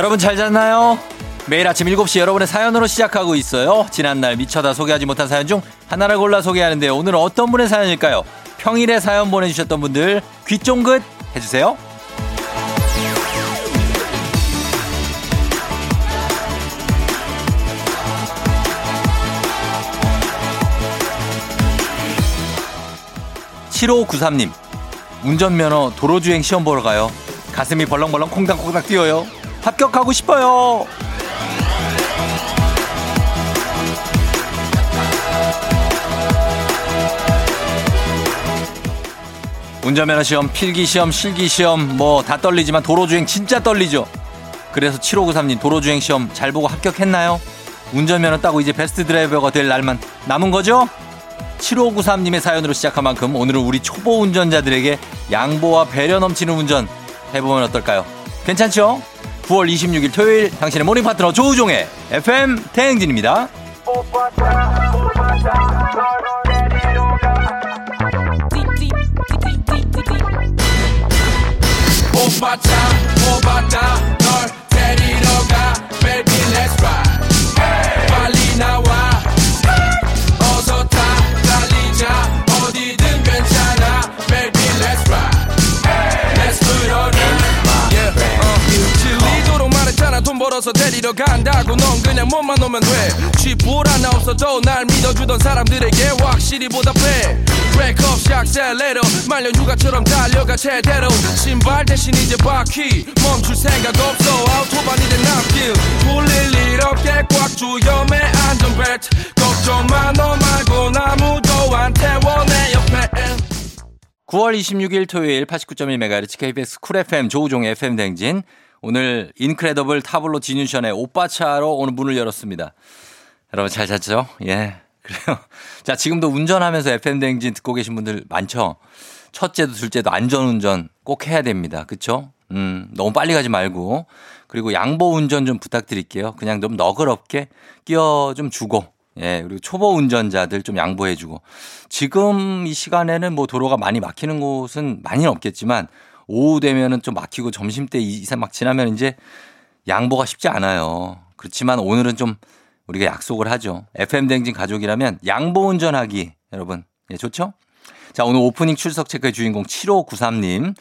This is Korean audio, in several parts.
여러분 잘 잤나요? 매일 아침 7시 여러분의 사연으로 시작하고 있어요. 지난날 미쳐다 소개하지 못한 사연 중 하나를 골라 소개하는데 오늘은 어떤 분의 사연일까요? 평일에 사연 보내주셨던 분들 귀 쫑긋 해주세요. 7593님, 운전면허 도로주행 시험 보러 가요. 가슴이 벌렁벌렁 콩닥콩닥 뛰어요. 합격하고 싶어요. 운전면허 시험, 필기 시험, 실기 시험 뭐 다 떨리지만 도로주행 진짜 떨리죠. 그래서 7593님 도로주행 시험 잘 보고 합격했나요? 운전면허 따고 이제 베스트 드라이버가 될 날만 남은 거죠? 7593님의 사연으로 시작한 만큼 오늘은 우리 초보 운전자들에게 양보와 배려 넘치는 운전 해보면 어떨까요? 괜찮죠? 9월 26일 토요일 당신의 모닝 파트너 조우종의 FM 대행진입니다. 빨리 벌어서 데리러 간다고 넌 그냥 몸만 오면 돼. 쥐뿔 하나 없어도 날 믿어주던 사람들에게 확실히 보답해. 없이 악셀레러 말년 휴가처럼 달려가 제대로. 신발 대신 이제 바퀴 멈출 생각 없어. 아우토반이된 앞길. 돌릴 일 없게 꽉 조여매 안전벨트. 걱정 마 너 말고 아무도 안 태워 내 옆에. 9월 26일 토요일 89.1MHz KBS Cool FM 조우종의 FM 댕진. 오늘 인크레더블 타블로 진유션의 오빠차로 오늘 문을 열었습니다. 여러분 잘 잤죠? 예. 그래요. 자, 지금도 운전하면서 FM 댕진 듣고 계신 분들 많죠? 첫째도 둘째도 안전운전 꼭 해야 됩니다. 그쵸? 음, 너무 빨리 가지 말고. 그리고 양보 운전 좀 부탁드릴게요. 그냥 좀 너그럽게 끼어 좀 주고. 예, 그리고 초보 운전자들 좀 양보해 주고. 지금 이 시간에는 뭐 도로가 많이 막히는 곳은 많이는 없겠지만 오후 되면은 좀 막히고 점심 때 이상 막 지나면 이제 양보가 쉽지 않아요. 그렇지만 오늘은 좀 우리가 약속을 하죠. FM 댕진 가족이라면 양보 운전하기 여러분. 예, 좋죠? 자, 오늘 오프닝 출석 체크의 주인공 7593님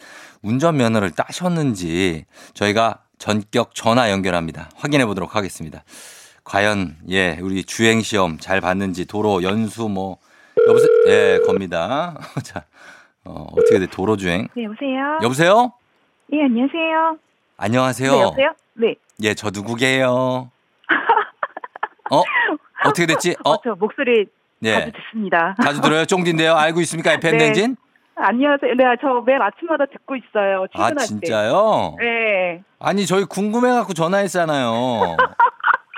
운전면허를 따셨는지 저희가 전격 전화 연결합니다. 확인해 보도록 하겠습니다. 과연 예, 우리 주행 시험 잘 봤는지 도로 연수 뭐 여보세요? 예, 겁니다. 자. 어, 어떻게 돼? 도로 주행. 네, 여보세요? 여보세요? 예, 안녕하세요. 안녕하세요. 네, 여보세요? 네. 예, 저 누구게요? 어? 어떻게 됐지? 어? 어, 저 목소리 예. 자주 듣습니다. 자주 들어요? 쫑디인데요. 알고 있습니까? FM 네. 댕진? 안녕하세요. 네, 저 매일 아침마다 듣고 있어요. 아, 출근할 때. 진짜요? 네. 아니, 저희 궁금해갖고 전화했잖아요.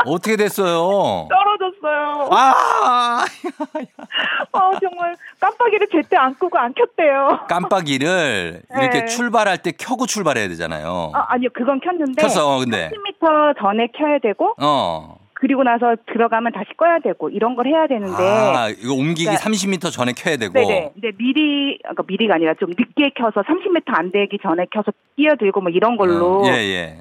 어떻게 됐어요? 떨어 졌어요. 아! 아, 정말 깜빡이를 제때 안 끄고 안 켰대요. 깜빡이를 이렇게 네. 출발할 때 켜고 출발해야 되잖아요. 아, 아니요. 그건 켰는데 켰어, 근데. 10m 전에 켜야 되고 어. 그리고 나서 들어가면 다시 꺼야 되고 이런 걸 해야 되는데 아, 이거 옮기기 그러니까- 30m 전에 켜야 되고. 네네. 근데 미리, 그러니까 미리가 아니라 좀 늦게 켜서 30m 안 되기 전에 켜서 뛰어들고 뭐 이런 걸로. 어, 예, 예.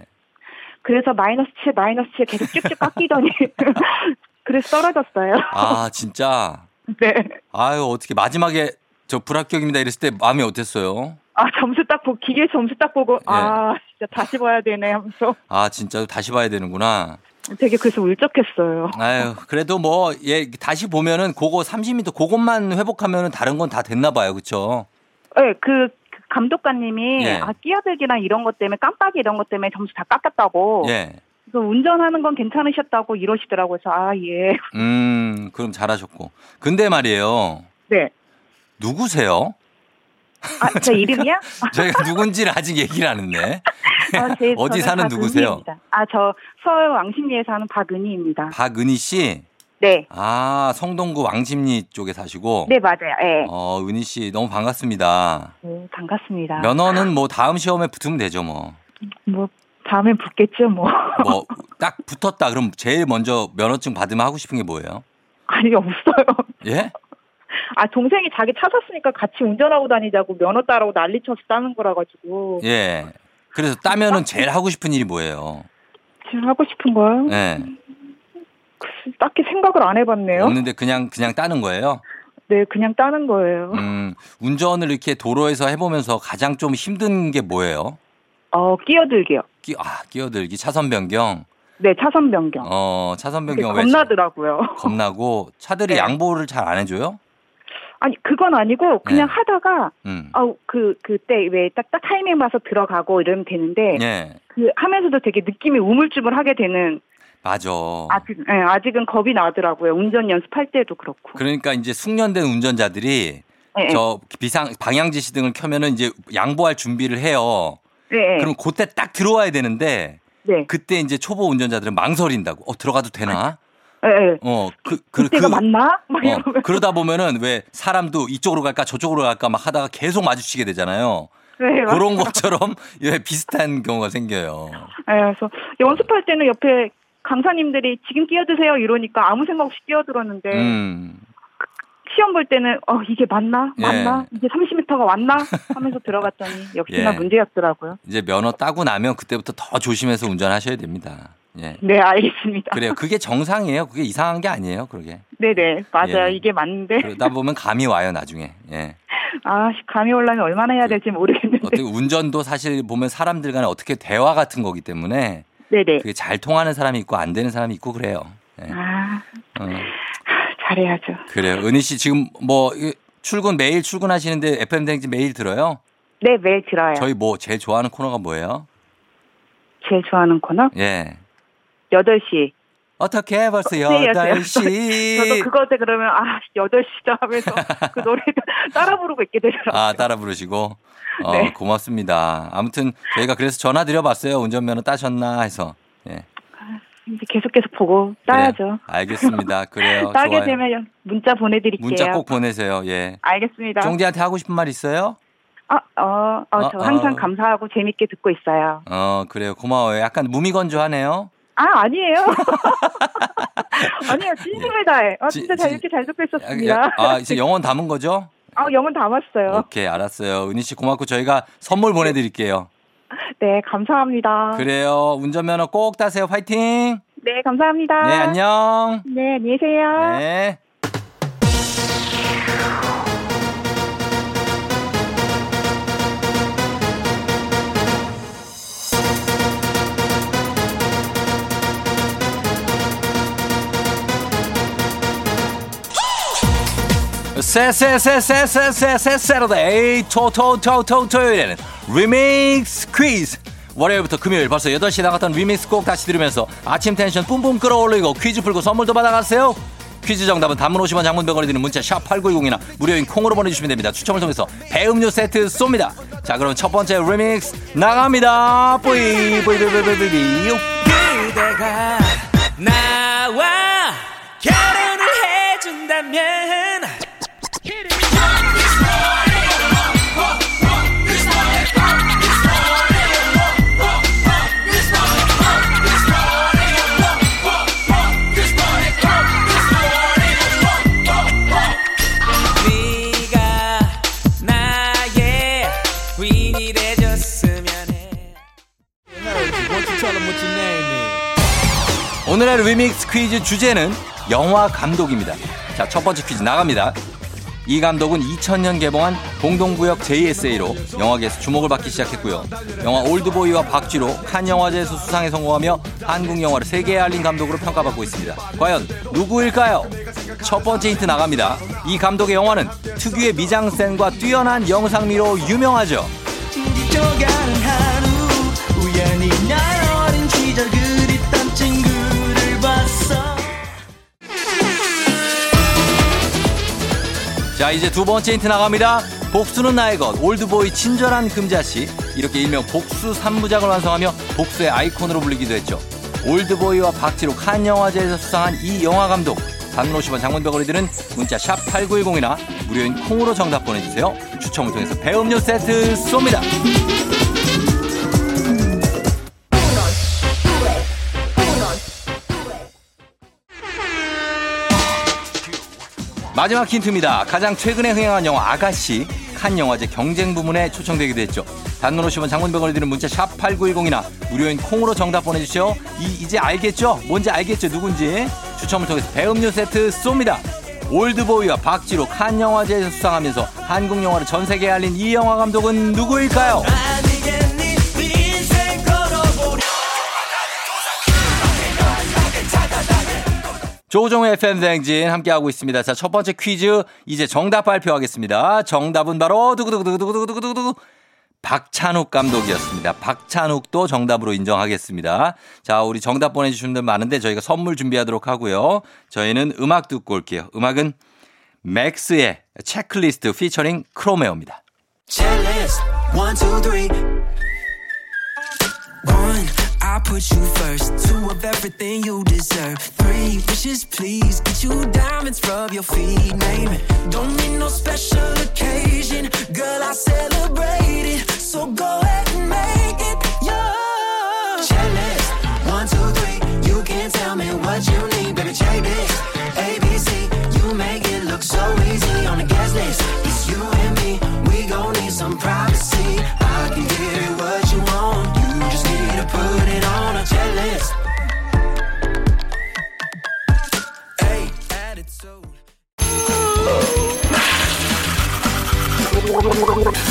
그래서 마이너스 7, 마이너스 7 계속 쭉쭉 깎이더니. 그래서 떨어졌어요. 아, 진짜. 네. 아유, 어떻게 마지막에 저 불합격입니다 이랬을 때 마음이 어땠어요? 아, 점수 딱 보고, 기계 점수 딱 보고, 예. 아, 진짜 다시 봐야 되네 하면서 아, 진짜 다시 봐야 되는구나. 되게 그래서 울적했어요. 아유, 그래도 뭐, 예, 다시 보면은 그거 30m, 그것만 회복하면은 다른 건 다 됐나 봐요. 그쵸? 네, 그, 그 감독관님이, 예. 아, 끼어들기랑 이런 것 때문에, 깜빡이 이런 것 때문에 점수 다 깎았다고. 예. 그래서 운전하는 건 괜찮으셨다고 이러시더라고요. 그래서, 아, 예. 음, 그럼 잘하셨고. 근데 말이에요. 네. 누구세요? 아, 제 이름이요? 저희가 누군지를 아직 얘기를 안 했네. 아, 제, 어디 사는 누구세요? 아, 저 서울 왕십리에 사는 박은희입니다. 박은희 씨. 네. 아, 성동구 왕십리 쪽에 사시고. 네, 맞아요. 예. 어, 은희 씨 너무 반갑습니다. 네, 반갑습니다. 면허는 뭐 다음 시험에 붙으면 되죠, 뭐. 뭐, 다음엔 붙겠죠, 뭐. 뭐 딱 붙었다. 그럼 제일 먼저 면허증 받으면 하고 싶은 게 뭐예요? 아니, 없어요. 예? 아, 동생이 자기 차 샀으니까 같이 운전하고 다니자고 면허 따라고 난리 쳐서 따는 거라 가지고. 예. 그래서 따면은 제일 하고 싶은 일이 뭐예요? 지금 하고 싶은 거요? 네. 글쎄, 딱히 생각을 안 해봤네요. 없는데 그냥 그냥 따는 거예요. 네, 그냥 따는 거예요. 음, 운전을 이렇게 도로에서 해보면서 가장 좀 힘든 게 뭐예요? 어, 끼어들기요. 끼, 아, 끼어들기, 차선 변경. 네, 차선 변경. 어, 차선 변경 왜 겁나더라고요. 겁나고 차들이 네. 양보를 잘 안 해줘요? 아니, 그건 아니고, 그냥 네. 하다가, 음. 아우, 그, 그때 왜 딱, 딱 타이밍 봐서 들어가고 이러면 되는데, 예, 그 하면서도 되게 느낌이 우물쭈물하게 되는, 맞아. 아직, 예, 아직은 겁이 나더라고요. 운전 연습할 때도 그렇고. 그러니까 이제 숙련된 운전자들이 예, 예. 저 비상 방향 지시 등을 켜면은 이제 양보할 준비를 해요. 네, 그럼 그때 딱 들어와야 되는데 네. 그때 이제 초보 운전자들은 망설인다고. 어 들어가도 되나? 예, 예. 어그 그 그때가 맞나? 막 어. 그러다 보면은 왜 사람도 이쪽으로 갈까 저쪽으로 갈까 막 하다가 계속 마주치게 되잖아요. 네, 그런. 것처럼 예, 비슷한 경우가 생겨요. 예, 그래서 연습할 때는 옆에 강사님들이 지금 끼어드세요 이러니까 아무 생각 없이 끼어들었는데, 음. 시험 볼 때는 어 이게 맞나 예. 맞나 이제 30m가 왔나 하면서 들어갔더니 역시나 예. 문제였더라고요. 이제 면허 따고 나면 그때부터 더 조심해서 운전하셔야 됩니다. 예. 네 알겠습니다. 그래요. 그게 정상이에요. 그게 이상한 게 아니에요. 그러게. 네네 맞아요 예. 이게 맞는데 그러다 보면 감이 와요, 나중에. 예. 아 감이 올라면 얼마나 해야 될지 모르겠는데 어떻게 운전도 사실 보면 사람들 간에 어떻게 대화 같은 거기 때문에 네네 그게 잘 통하는 사람이 있고 안 되는 사람이 있고 그래요. 예. 아 어, 잘해야죠. 그래요. 은희 씨 지금 뭐 이- 출근 매일 출근하시는데 FM 댕지 매일 들어요? 네 매일 들어요. 저희 뭐 제일 좋아하는 코너가 뭐예요? 제일 좋아하는 코너 예. 8시 어떻게 벌써 네, 여덟 여덟 시 저도 그거 때 그러면 아 8시다 하면서 그 노래 따라 부르고 있게 되더라고요. 아, 따라 부르시고. 어, 네. 고맙습니다. 아무튼 저희가 그래서 전화 드려봤어요. 운전면허 따셨나 해서. 예. 이제 계속 계속 보고 따야죠. 그래요. 알겠습니다. 그래요. 따게 좋아요. 되면 문자 보내드릴게요. 문자 꼭 보내세요. 예. 알겠습니다. 쫑디한테 하고 싶은 말 있어요? 아, 어, 어, 저 어, 항상 어. 감사하고 재밌게 듣고 있어요. 어, 그래요. 고마워요. 약간 무미건조하네요. 아, 아니에요. 아니요, 진심을 다해. 아, 지- 진짜 잘 지- 이렇게 잘 듣고 야, 있었습니다. 야, 아, 이제 영원 담은 거죠? 아, 영은 담았어요. 오케이, 알았어요. 은희 씨 고맙고 저희가 선물 보내드릴게요. 네, 감사합니다. 그래요. 운전면허 꼭 따세요. 파이팅! 네, 감사합니다. 네, 안녕. 네, 안녕히 계세요. 네. 세세세세세세세 Saturday 토토토토 토요일에는 리믹스 퀴즈. 월요일부터 금요일 벌써 8시 나갔던 리믹스 꼭 다시 들으면서 아침 텐션 뿜뿜 끌어올리고 퀴즈 풀고 선물도 받아가세요. 퀴즈 정답은 단문 50원 장문 100원이 드는 문자 샵 8910이나 무료인 콩으로 보내주시면 됩니다. 추첨을 통해서 배음료 세트 쏩니다. 자 그럼 첫 번째 리믹스 나갑니다. 뿌이 뿌이 뿌이 뿌이 뿌이. 그대가 나와 결혼을 해준다면 오늘의 리믹스 퀴즈 주제는 영화 감독입니다. 자, 첫 번째 퀴즈 나갑니다. 이 감독은 2000년 개봉한 공동구역 JSA로 영화계에서 주목을 받기 시작했고요. 영화 올드보이와 박쥐로 칸 영화제에서 수상에 성공하며 한국 영화를 세계에 알린 감독으로 평가받고 있습니다. 과연 누구일까요? 첫 번째 힌트 나갑니다. 이 감독의 영화는 특유의 미장센과 뛰어난 영상미로 유명하죠. 자 이제 두 번째 힌트 나갑니다. 복수는 나의 것, 올드보이 친절한 금자씨. 이렇게 일명 복수 3부작을 완성하며 복수의 아이콘으로 불리기도 했죠. 올드보이와 박지로 칸 영화제에서 수상한 이 영화 감독 단문 50원 장문벽을 드는 문자 샵 8910이나 무료인 콩으로 정답 보내주세요. 추첨을 통해서 배음료 세트 쏩니다. 마지막 힌트입니다. 가장 최근에 흥행한 영화 아가씨 칸 영화제 경쟁 부문에 초청되기도 했죠. 단문 50원 장문병원에 드는 문자 샵 8910이나 무료인 콩으로 정답 보내주세요. 이, 이제 알겠죠? 뭔지 알겠죠? 누군지. 추첨을 통해서 배음료 세트 쏩니다. 올드보이와 박지로 칸 영화제에서 수상하면서 한국 영화를 전 세계에 알린 이 영화 감독은 누구일까요? 조종의 FM 대행진 함께하고 있습니다. 자, 첫 번째 퀴즈 이제 정답 발표하겠습니다. 정답은 바로 두구두구두구두구두구두구 박찬욱 감독이었습니다. 박찬욱도 정답으로 인정하겠습니다. 자, 우리 정답 보내주신 분들 많은데 저희가 선물 준비하도록 하고요. 저희는 음악 듣고 올게요. 음악은 맥스의 체크리스트 피처링 크로메오입니다. Checklist one two I put you first. Two of everything you deserve. Three wishes, please. Get you diamonds, rub your feet. Name it. Don't need no special occasion, girl. I celebrate it. So go ahead and make it yours. Checklist one two three. You can tell me what you need, baby. Check this. ABC, you make it look so easy on the guest list. It's you and me. We gon' need some privacy.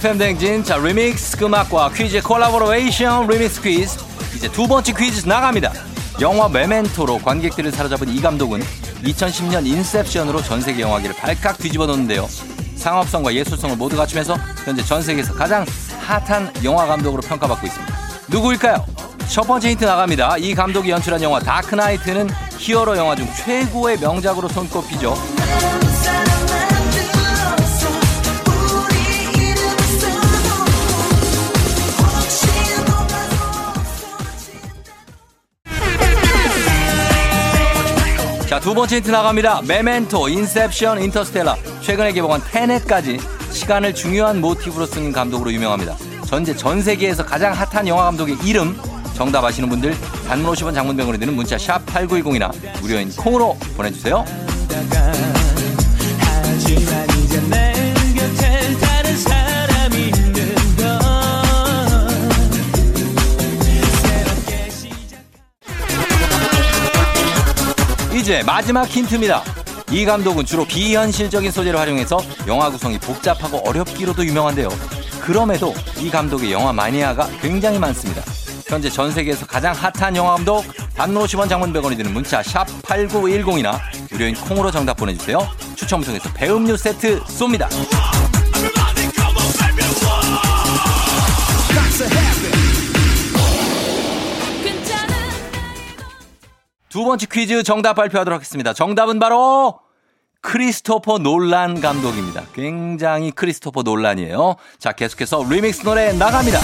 FM 대행진 자 리믹스 음악과 퀴즈 콜라보레이션 리믹스 퀴즈 이제 두 번째 퀴즈 나갑니다. 영화 메멘토로 관객들을 사로잡은 이 감독은 2010년 인셉션으로 전 세계 영화계를 발칵 뒤집어 놓는데요. 상업성과 예술성을 모두 갖추면서 현재 전 세계에서 가장 핫한 영화 감독으로 평가받고 있습니다. 누구일까요? 첫 번째 힌트 나갑니다. 이 감독이 연출한 영화 다크나이트는 히어로 영화 중 최고의 명작으로 손꼽히죠. 자, 두 번째 힌트 나갑니다. 메멘토, 인셉션, 인터스텔라, 최근에 개봉한 테넷까지 시간을 중요한 모티브로 쓰는 감독으로 유명합니다. 전제 전 세계에서 가장 핫한 영화 감독의 이름 정답 아시는 분들 단문 50원 장문병으로 드는 문자 샵 8910이나 무료인 콩으로 보내주세요. 이제 마지막 힌트입니다. 이 감독은 주로 비현실적인 소재를 활용해서 영화 구성이 복잡하고 어렵기로도 유명한데요. 그럼에도 이 감독의 영화 마니아가 굉장히 많습니다. 현재 전 세계에서 가장 핫한 영화 감독 단문 50원 장문 100원이 드는 문자 샵 8910이나 무료인 콩으로 정답 보내주세요. 추첨을 통해서 배음료 세트 쏩니다. 두 번째 퀴즈 정답 발표하도록 하겠습니다. 정답은 바로 크리스토퍼 놀란 감독입니다. 굉장히 크리스토퍼 놀란이에요. 자, 계속해서 리믹스 노래 나갑니다.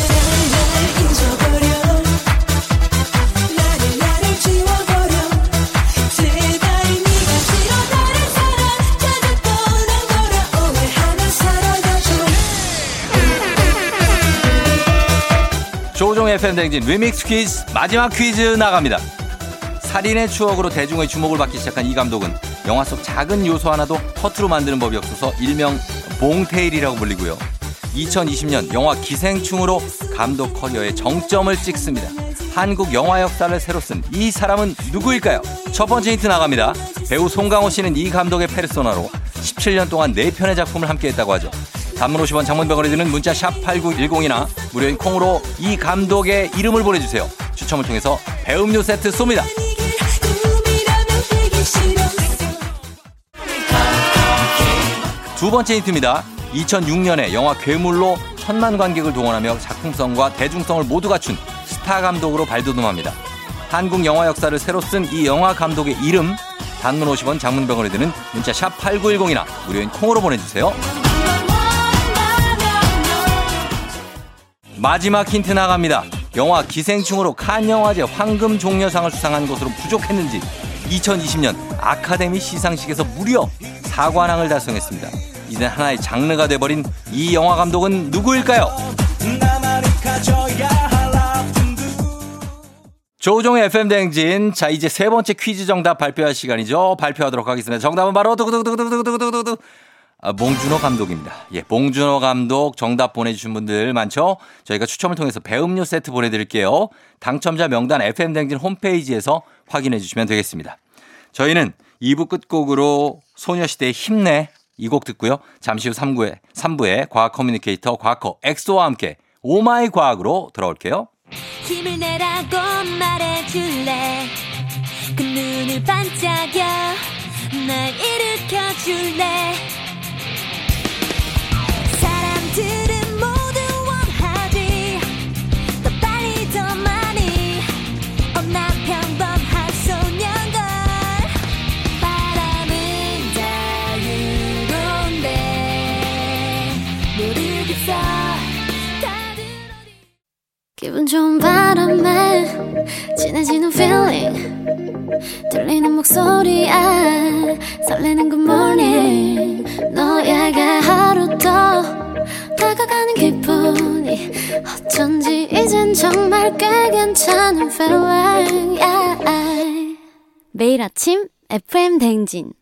조우종 FM 댕진 리믹스 퀴즈 마지막 퀴즈 나갑니다. 살인의 추억으로 대중의 주목을 받기 시작한 이 감독은 영화 속 작은 요소 하나도 허투루 만드는 법이 없어서 일명 봉테일이라고 불리고요. 2020년 영화 기생충으로 감독 커리어의 정점을 찍습니다. 한국 영화 역사를 새로 쓴 이 사람은 누구일까요? 첫 번째 힌트 나갑니다. 배우 송강호 씨는 이 감독의 페르소나로 17년 동안 4편의 작품을 함께 했다고 하죠. 단문 50원 장문병원에 드는 문자 샵 8910이나 무료인 콩으로 이 감독의 이름을 보내주세요. 추첨을 통해서 배음료 세트 쏩니다. 두 번째 힌트입니다. 2006년에 영화 괴물로 천만 관객을 동원하며 작품성과 대중성을 모두 갖춘 스타 감독으로 발돋움합니다. 한국 영화 역사를 새로 쓴 이 영화 감독의 이름 단문 50원, 장문 100원이 드는 문자 샵 8910이나 무료인 콩으로 보내주세요. 마지막 힌트 나갑니다. 영화 기생충으로 칸 영화제 황금 종려상을 수상한 것으로 부족했는지 2020년 아카데미 시상식에서 무려 사관왕을 달성했습니다. 이제 하나의 장르가 돼버린 이 영화 감독은 누구일까요? 조종의 FM 대행진. 자, 이제 세 번째 퀴즈 정답 발표할 시간이죠. 발표하도록 하겠습니다. 정답은 바로 두구두구두구두구두구두구. 아, 봉준호 감독입니다. 예, 봉준호 감독 정답 보내주신 분들 많죠? 저희가 추첨을 통해서 배음료 세트 보내드릴게요. 당첨자 명단 FM 댕진 홈페이지에서 확인해 주시면 되겠습니다. 저희는 2부 끝곡으로 소녀시대의 힘내 이 곡 듣고요. 잠시 후 3부에, 3부에 과학 커뮤니케이터 과커 엑소와 함께 oh my 과학으로 돌아올게요. 힘을 내라고 말해줄래 그 눈을 반짝여 날 일으켜줄래 기분 좋은 바람에 진해지는 feeling. 들리는 목소리에 설레는 good morning. 너에게 하루 더 다가가는 기분이 어쩐지 이젠 정말 꽤 괜찮은 feeling yeah. 매일 아침 FM 댕진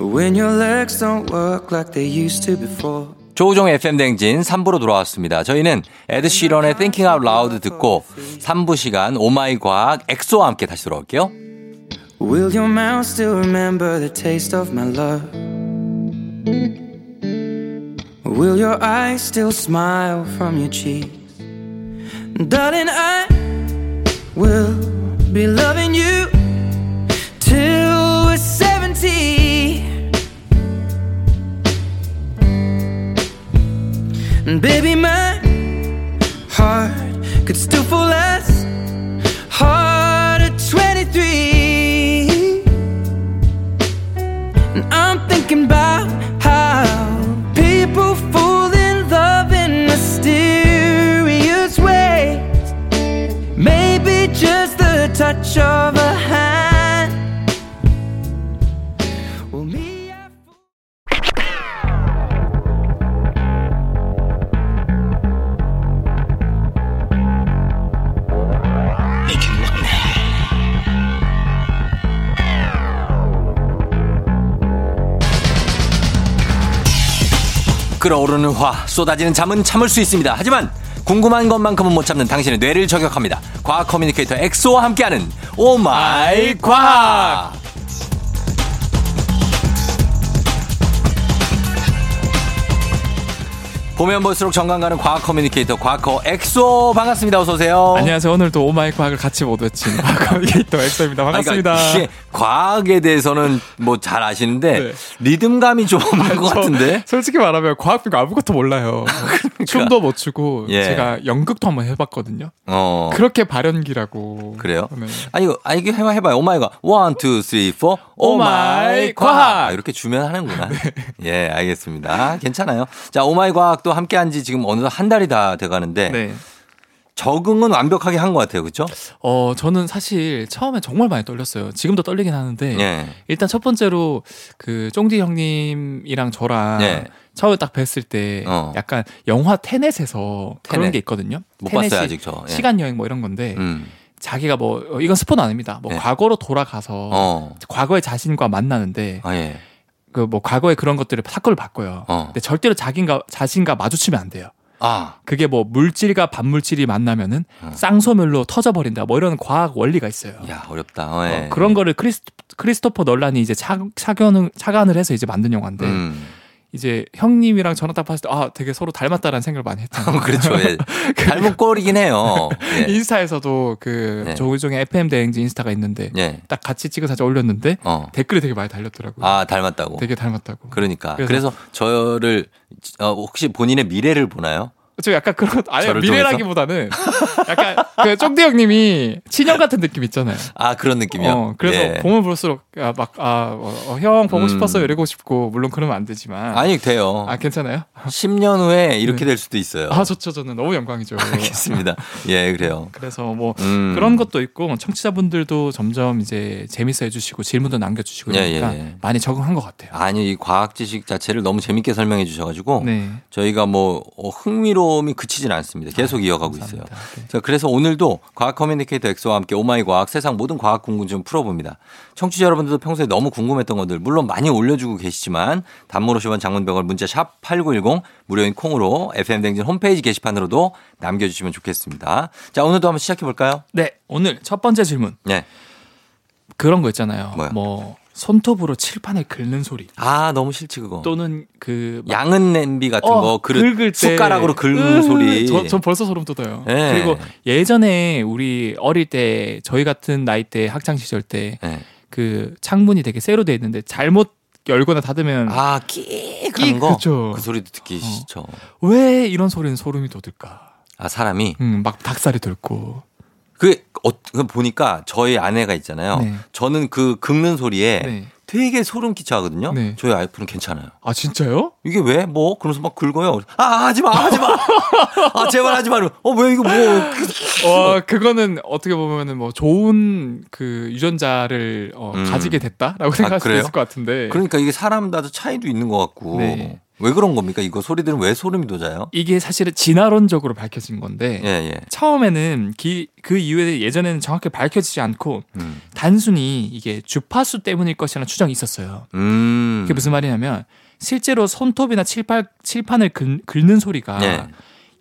When your legs don't work like they used to before. 조우종 FM 댕진 3부로 돌아왔습니다. 저희는 에드 시런의 Thinking Out Loud 듣고 3부 시간 오마이 과학 엑소와 함께 다시 돌아올게요. Will your mouth still remember the taste of my love? Will your eyes still smile from your cheeks? Darling, I will be loving you till we're 70. And baby, my heart could still fall as hard at 23. And I'm thinking about touch of a hand. Well, me, I 끓어오르는 화, 쏟아지는 잠은 참을 수 있습니다. 하지만 궁금한 것만큼은 못 참는 당신의 뇌를 저격합니다. 과학 커뮤니케이터 엑소와 함께하는 Oh my 과학. 보면 볼수록 정감 가는 과학 커뮤니케이터 과커 엑소 반갑습니다. 어서 오세요. 안녕하세요. 오늘도 oh my 과학을 같이 못 외친 과학이또 엑소입니다. 반갑습니다. 그러니까 과학에 대해서는 뭐 잘 아시는데 네. 리듬감이 좀 없는 것저 같은데. 솔직히 말하면 과학 빼고 아무것도 몰라요. 춤도 못 추고 예. 제가 연극도 한번 해봤거든요. 어. 그렇게 발연기라고. 그래요? 네. 아니, 아, 이게 해봐, 해봐요. Oh my 가. One, two, three, four. Oh my 과학. 이렇게 주면 하는구나. 예, 알겠습니다. 괜찮아요. 자, oh my 과학 도 함께 한 지 지금 어느덧 한 달이 다 돼가는데. 네. 적응은 완벽하게 한 것 같아요. 그쵸? 어, 저는 사실 처음에 정말 많이 떨렸어요. 지금도 떨리긴 하는데. 예. 일단 첫 번째로 그 쫑디 형님이랑 저랑 예. 처음에 딱 뵀을 때 어. 약간 영화 테넷에서 그런 테넷. 게 있거든요. 못 봤어요, 아직 저. 예. 시간 여행 뭐 이런 건데 음. 자기가 뭐 어, 이건 스포는 아닙니다. 뭐 예. 과거로 돌아가서 어. 과거의 자신과 만나는데 아, 예. 그 뭐 과거의 그런 것들을 사건을 바꿔요. 어. 근데 절대로 자기가 자신과 마주치면 안 돼요. 아. 그게 뭐 물질과 반물질이 만나면은 어. 쌍소멸로 터져버린다. 뭐 이런 과학 원리가 있어요. 야, 어렵다. 어, 예. 어, 그런 거를 크리스, 크리스토퍼 널란이 이제 차, 차견을, 차관을 해서 이제 만든 영화인데 음. 이제 형님이랑 저랑 딱 봤을 때 아 되게 서로 닮았다라는 생각을 많이 했잖아요. 그렇죠. 예. 닮은 꼴이긴 해요. 예. 인스타에서도 그 네. 조우종의 FM 대행지 인스타가 있는데 예. 딱 같이 찍은 사진 올렸는데 어. 댓글이 되게 많이 달렸더라고요. 아, 닮았다고. 되게 닮았다고. 그러니까. 그래서- 그래서, 저를 어, 혹시 본인의 미래를 보나요? 저 약간 그런 아니 미래라기보다는 약간 그 쫑디 형님이 친형 같은 느낌 있잖아요. 아, 그런 느낌이요? 어, 그래서 예. 보면 볼수록 아, 막, 아, 어, 어, 형 보고 음. 싶었어 이러고 싶고 물론 그러면 안 되지만. 아니, 돼요. 아, 괜찮아요? 10년 후에 이렇게 네. 될 수도 있어요. 아, 좋죠. 저는 너무 영광이죠. 알겠습니다. 예, 그래요. 그래서 뭐 음. 그런 것도 있고 청취자분들도 점점 이제 재밌어 해주시고 질문도 남겨주시고 예, 이러니까 예, 예. 많이 적응한 것 같아요. 아니, 이 과학 지식 자체를 너무 재밌게 설명해 주셔가지고 네. 저희가 뭐 어, 흥미로움이 그치진 않습니다. 계속 이어가고 있어요. 감사합니다. 네. 자, 그래서 오늘 도 과학 커뮤니케이터 엑소와 함께 oh my 과학 세상 모든 과학 궁금증 풀어봅니다. 청취자 여러분들도 평소에 너무 궁금했던 것들 물론 많이 올려주고 계시지만 50원 장문병을 문자 샵 8910 무료인 콩으로 FM댕진 홈페이지 게시판으로도 남겨주시면 좋겠습니다. 자, 오늘도 한번 시작해 볼까요? 네, 오늘 첫 번째 질문 네. 그런 거 있잖아요. 뭐요? 뭐 손톱으로 칠판을 긁는 소리 아, 너무 싫지 그거. 또는 그 막- 양은 냄비 같은 어, 거 그릇 긁을 때 숟가락으로 긁는 으, 소리. 저, 전 벌써 소름 돋아요. 네. 그리고 예전에 우리 어릴 때 저희 같은 나이 때 학창 시절 때그 네. 창문이 되게 쇠로 돼 있는데 잘못 열거나 닫으면 아, 끼익 끼익, 하는 거. 그쵸. 그 소리도 듣기 싫죠. 왜 이런 소리는 소름이 돋을까? 아, 사람이 음, 막 닭살이 돋고. 그, 어, 그 보니까 저희 아내가 있잖아요. 네. 저는 그 긁는 소리에 네. 되게 소름 끼쳐 하거든요. 네. 저희 와이프는 괜찮아요. 아 진짜요? 이게 왜? 뭐? 그러면서 막 긁어요. 아, 하지 마, 하지 마. 아, 제발 하지 마. 어, 왜 이거 뭐. 와 그거는 어떻게 보면은 뭐 좋은 그 유전자를 어, 음. 가지게 됐다라고 생각할 수도 그래요? 있을 것 같은데. 그러니까 이게 사람마다 차이도 있는 것 같고. 네. 왜 그런 겁니까? 이거 소리들은 왜 소름이 돋아요? 이게 사실은 진화론적으로 밝혀진 건데 예, 예. 처음에는 기- 그 이후에 예전에는 정확히 밝혀지지 않고 음. 단순히 이게 주파수 때문일 것이라는 추정이 있었어요. 음. 그게 무슨 말이냐면 실제로 손톱이나 칠판 칠판을 긁, 긁는 소리가 예.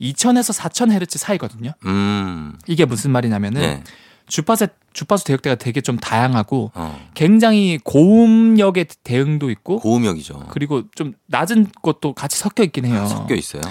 2000에서 4000 헤르츠 사이거든요. 음. 이게 무슨 말이냐면은 예. 주파수 주파수 대역대가 되게 좀 다양하고 어. 굉장히 고음역의 대응도 있고 고음역이죠. 그리고 좀 낮은 것도 같이 섞여 있긴 해요. 섞여 있어요.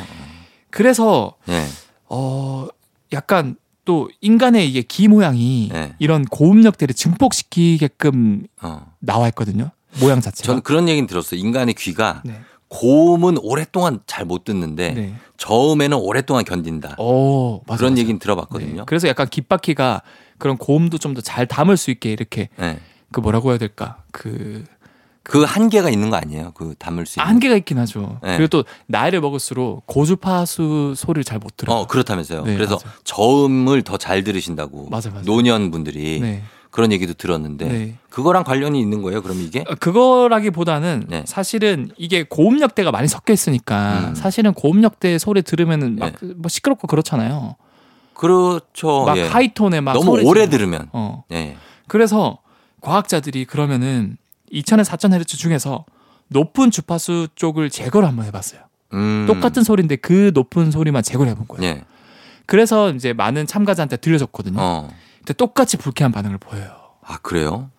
그래서 예. 어 약간 또 인간의 이게 기 모양이 네. 이런 고음역들을 증폭시키게끔 어. 나와 있거든요. 모양 자체가. 저는 그런 얘기는 들었어요. 인간의 귀가 네. 고음은 오랫동안 잘 못 듣는데 네. 저음에는 오랫동안 견딘다. 어, 맞아, 그런 맞아. 얘기는 네. 들어봤거든요. 그래서 약간 귓바퀴가 그런 고음도 좀 더 잘 담을 수 있게 이렇게 네. 그 뭐라고 해야 될까? 그그 한계가 있는 거 아니에요? 그 담을 수 있는. 한계가 있긴 하죠. 네. 그리고 또 나이를 먹을수록 고주파수 소리를 잘 못 들어요. 어, 그렇다면서요. 네, 그래서 맞아요. 저음을 더 잘 들으신다고. 맞아, 맞아. 노년 분들이 네. 그런 얘기도 들었는데 네. 그거랑 관련이 있는 거예요? 그럼 이게? 어, 그거라기보다는 네. 사실은 이게 고음역대가 많이 섞여 있으니까 음. 사실은 고음역대 소리 들으면은 네. 막뭐 시끄럽고 그렇잖아요. 그렇죠. 막 예. 하이톤에 막 너무 오래. 들으면. 어. 예. 그래서 과학자들이 그러면은 2000에서 4000헤르츠 중에서 높은 주파수 쪽을 제거를 한번 해봤어요. 음. 똑같은 소리인데 그 높은 소리만 제거를 해본 거예요. 예. 그래서 이제 많은 참가자한테 들려줬거든요. 어. 근데 똑같이 불쾌한 반응을 보여요. 아, 그래요?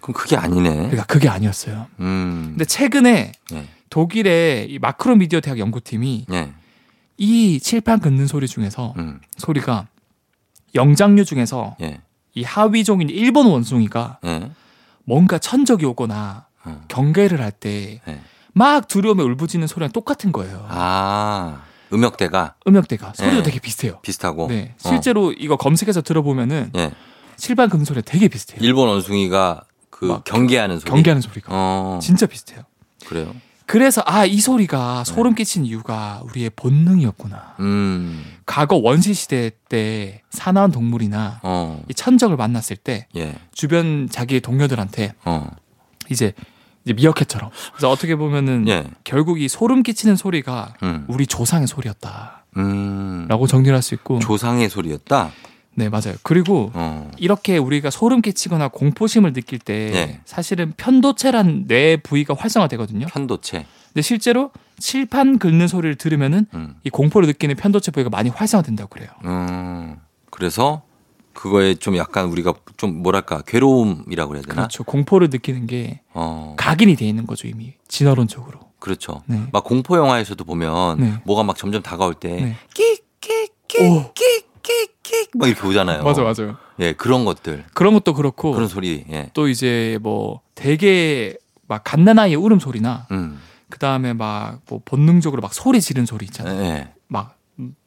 그럼 그게 아니네. 그러니까 그게 아니었어요. 음. 근데 최근에 예. 독일의 이 마크로 미디어 대학 연구팀이 예. 이 칠판 긋는 소리 중에서 음. 소리가 영장류 중에서 예. 이 하위 종인 일본 원숭이가 예. 뭔가 천적이 오거나 어. 경계를 할때 예. 막 두려움에 울부짖는 소리랑 똑같은 거예요. 아, 음역대가 음역대가 소리도 네. 되게 비슷해요. 비슷하고. 네, 어. 실제로 이거 검색해서 들어보면은 예. 칠판 긋는 소리가 되게 비슷해요. 일본 원숭이가 그막 경계하는 소리. 경계하는 소리가 어. 진짜 비슷해요. 그래요. 그래서 아 이 소리가 소름 끼친 이유가 우리의 본능이었구나. 음. 과거 원시 시대 때 사나운 동물이나 어. 이 천적을 만났을 때 예. 주변 자기의 동료들한테 어. 이제 이제 미어캣처럼 그래서 어떻게 보면은 예. 결국 이 소름 끼치는 소리가 음. 우리 조상의 소리였다라고 음. 정리를 할수 있고 조상의 소리였다. 네 맞아요 그리고 어. 이렇게 우리가 소름 끼치거나 공포심을 느낄 때 예. 사실은 편도체란 뇌 부위가 활성화되거든요 편도체. 근데 실제로 칠판 긁는 소리를 들으면은 음. 이 공포를 느끼는 편도체 부위가 많이 활성화된다고 그래요 음. 그래서 그거에 좀 약간 우리가 좀 뭐랄까 괴로움이라고 해야 되나? 그렇죠 공포를 느끼는 게 어. 각인이 돼 있는 거죠 이미 진화론적으로 그렇죠. 네. 막 공포 영화에서도 보면 네. 뭐가 막 점점 다가올 때 네. 끽끽 끽 끽 끽막 이렇게 오잖아요. 맞아 맞아요 예, 그런 것들. 그런 것도 그렇고 그런 소리. 예. 또 이제 뭐 되게 막 갓난아이의 울음 소리나 음. 그 다음에 막 뭐 본능적으로 막 소리 지른 소리 있잖아요. 예. 막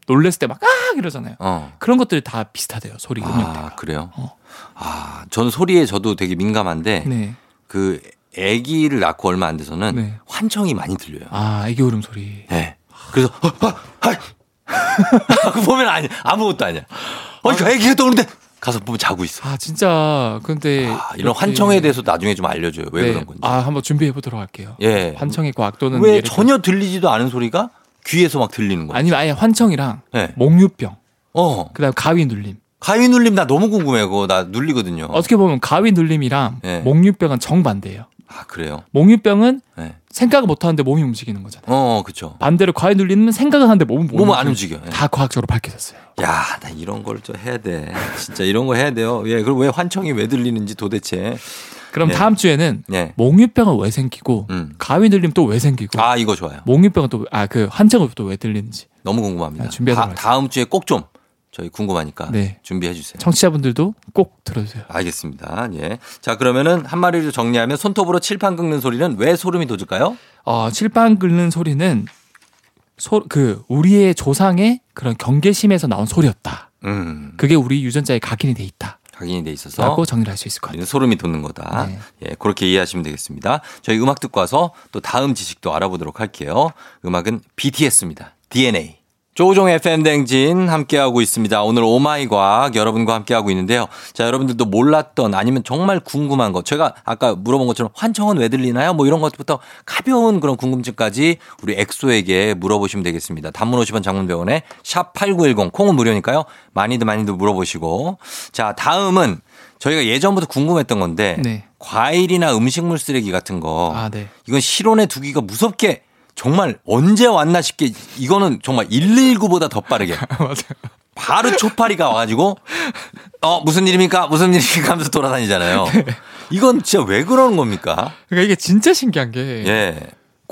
놀랬을 때 막 아 이러잖아요. 어. 그런 것들이 다 비슷하대요. 소리 음역대가. 아, 그래요? 어. 아, 저는 소리에 저도 되게 민감한데 네. 그 아기를 낳고 얼마 안 돼서는 네. 환청이 많이 들려요. 아, 애기 울음 소리. 네. 그래서 어, 어, 하이. 그 보면 아니 아무것도 아니야. 어, 이거 아기가 떠오는데 가서 보면 자고 있어. 아, 진짜 근데 아, 이런 환청에 대해서 나중에 좀 알려줘요. 왜 네. 그런 건지. 아, 한번 준비해 보도록 할게요. 예. 환청의 과학 또는 왜 전혀 들리지도 않은 소리가 귀에서 막 들리는 거야. 아니면 아예 환청이랑 네. 목류병, 어. 그다음 가위 눌림. 가위 눌림 나 너무 궁금해. 그거 나 눌리거든요. 어떻게 보면 가위 눌림이랑 네. 목류병은 정반대예요. 아, 그래요? 목류병은 네. 생각을 못 하는데 몸이 움직이는 거잖아요. 어, 그쵸. 반대로 가위 눌림은 생각을 하는데 몸은 못 몸은 안 움직여요. 움직여. 예. 다 과학적으로 밝혀졌어요. 야, 나 이런 걸 좀 해야 돼. 진짜 이런 거 해야 돼요. 예, 그리고 왜 환청이 왜 들리는지 도대체. 그럼 예. 다음 주에는 예. 목류병은 왜 생기고 음. 가위 눌림 또 왜 생기고 아, 이거 좋아요. 목류병은 또 아 그 환청은 또 왜 들리는지 너무 궁금합니다. 아, 하겠습니다. 다음 주에 꼭 좀 저희 궁금하니까 네. 준비해 주세요. 청취자분들도 꼭 들어주세요. 알겠습니다. 예. 자, 그러면은 한 마리로 정리하면 손톱으로 칠판 긁는 소리는 왜 소름이 돋을까요? 어, 칠판 긁는 소리는 소, 그 우리의 조상의 그런 경계심에서 나온 소리였다. 음. 그게 우리 유전자에 각인이 돼 있다. 각인이 돼 있어서 라고 정리를 할 수 있을 것 같아요. 소름이 돋는 거다. 네. 예, 그렇게 이해하시면 되겠습니다. 저희 음악 듣고 와서 또 다음 지식도 알아보도록 할게요. 음악은 BTS입니다. DNA. 조우종 FM 댕진 함께하고 있습니다. 오늘 오마이 과학 여러분과 함께하고 있는데요. 자, 여러분들도 몰랐던 아니면 정말 궁금한 것. 제가 아까 물어본 것처럼 환청은 왜 들리나요? 뭐 이런 것부터 가벼운 그런 궁금증까지 우리 엑소에게 물어보시면 되겠습니다. 단문 50원 장문병원에 샵8910 콩은 무료니까요. 많이들 많이들 물어보시고. 자, 다음은 저희가 예전부터 궁금했던 건데 네. 과일이나 음식물 쓰레기 같은 거 아, 네. 이건 실온에 두기가 무섭게 정말 언제 왔나 싶게 이거는 정말 119보다 더 빠르게 맞아요. 바로 초파리가 와가지고 어 무슨 일입니까 무슨 일입니까 하면서 돌아다니잖아요. 네. 이건 진짜 왜 그러는 겁니까? 그러니까 이게 진짜 신기한 게 예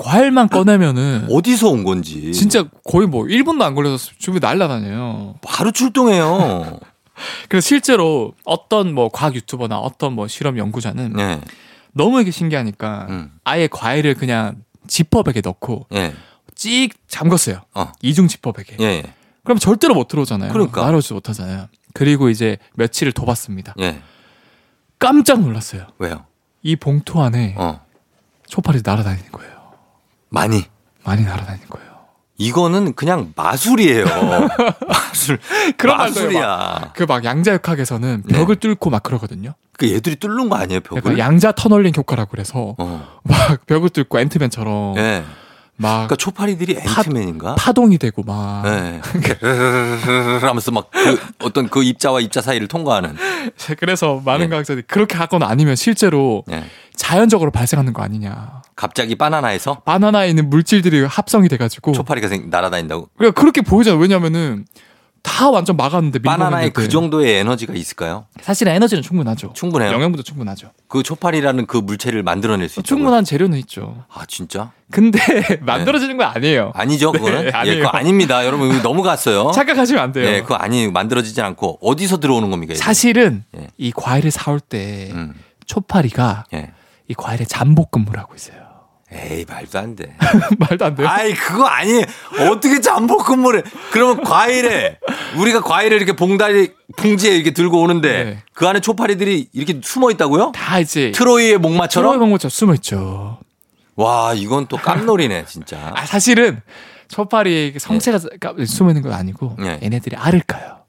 과일만 꺼내면은 어디서 온 건지 진짜 거의 뭐 1분도 안 걸려서 주변에 날라다녀요. 바로 출동해요. 그래서 실제로 어떤 뭐 과학 유튜버나 어떤 뭐 실험 연구자는 예 너무 이게 신기하니까 음. 아예 과일을 그냥 지퍼백에 넣고 예. 찍 잠궜어요. 어. 이중 지퍼백에. 예. 그럼 절대로 못 들어오잖아요. 그러니까. 날아오지 못하잖아요. 그리고 이제 며칠을 둬봤습니다. 예. 깜짝 놀랐어요. 왜요? 이 봉투 안에 어. 초파리 날아다니는 거예요. 많이. 많이 날아다니는 거예요. 이거는 그냥 마술이에요. 마술. 그런 마술이야. 그 막 양자역학에서는 네. 벽을 뚫고 막 그러거든요. 그 얘들이 뚫는 거 아니에요, 벽을? 약간 양자 터널링 효과라고 그래서 어. 막 벽을 뚫고 앤트맨처럼 예. 막 그러니까 초파리들이 파- 앤트맨인가? 파 동이 되고 막 네. 하면서 막 그 어떤 그 입자와 입자 사이를 통과하는. 그래서 많은 네. 과학자들이 그렇게 하거나 아니면 실제로 네. 자연적으로 발생하는 거 아니냐. 갑자기 바나나에서 바나나에 있는 물질들이 합성이 돼가지고 초파리가 생, 날아다닌다고? 그러니까 그렇게 보이잖아요. 왜냐면은 다 완전 막았는데 바나나에 그 정도의 에너지가 있을까요? 사실은 에너지는 충분하죠. 충분해요. 영양분도 충분하죠. 그 초파리라는 그 물체를 만들어낼 수 있죠. 충분한 재료는 있죠. 아 진짜? 근데 만들어지는 건 아니에요. 아니죠, 그거는. 네, 예, 아니에요. 그거 아닙니다. 여러분 이거 너무 갔어요. 착각하시면 안 돼요. 예, 그거 아니 만들어지지 않고 어디서 들어오는 겁니까? 이게? 사실은 예. 이 과일을 사올 때 음. 초파리가 예. 이 과일에 잠복 근무를 하고 있어요. 에이 말도 안 돼. 말도 안 돼요. 아이 그거 아니 어떻게 잠복 근무를 그러면 과일에 우리가 과일을 이렇게 봉다리 봉지에 이렇게 들고 오는데 네. 그 안에 초파리들이 이렇게 숨어 있다고요? 다 이제 트로이의 목마처럼? 트로이 방법처럼 숨어 있죠. 와 이건 또 깜놀이네 진짜. 아 사실은 초파리의 성체가 까- 숨어 있는 건 아니고 네. 얘네들이 알을 까요.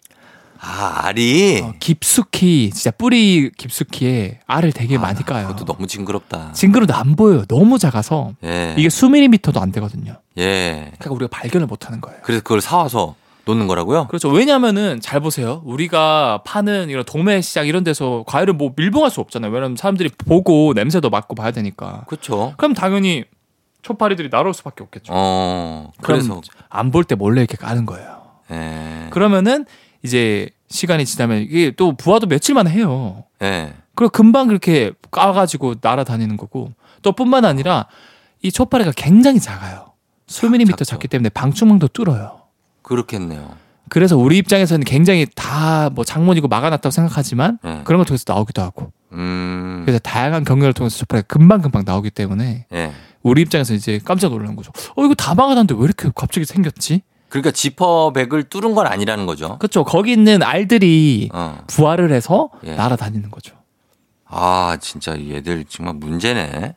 아 알이 어, 깊숙이 진짜 뿌리 깊숙이에 알을 되게 많이 까요. 아, 그것도 너무 징그럽다. 징그러도 안 보여요. 너무 작아서 예. 이게 수미리미터도 안 되거든요. 예. 그러니까 우리가 발견을 못 하는 거예요. 그래서 그걸 사와서 놓는 거라고요? 그렇죠. 왜냐면은 잘 보세요. 우리가 파는 이런 도매 시장 이런 데서 과일을 뭐 밀봉할 수 없잖아요. 왜냐면 사람들이 보고 냄새도 맡고 봐야 되니까. 그렇죠. 그럼 당연히 초파리들이 날아올 수밖에 없겠죠. 어. 그래서 안 볼 때 몰래 이렇게 까는 거예요. 예. 그러면은 이제 시간이 지나면 이게 또 부화도 며칠 만에 해요. 예. 그리고 금방 그렇게 까가지고 날아다니는 거고 또 뿐만 아니라 이 초파리가 굉장히 작아요. 수미리 미터 작죠. 작기 때문에 방충망도 뚫어요. 그렇겠네요. 그래서 우리 입장에서는 굉장히 다 뭐 장문이고 막아놨다고 생각하지만 예. 그런 걸 통해서 나오기도 하고 음. 그래서 다양한 경로를 통해서 초파리가 금방 금방 나오기 때문에 예. 우리 입장에서 이제 깜짝 놀란 거죠. 어 이거 다 막아놨는데 왜 이렇게 갑자기 생겼지? 그러니까 지퍼백을 뚫은 건 아니라는 거죠. 그렇죠. 거기 있는 알들이 어. 부활을 해서 예. 날아다니는 거죠. 아, 진짜 얘들 정말 문제네.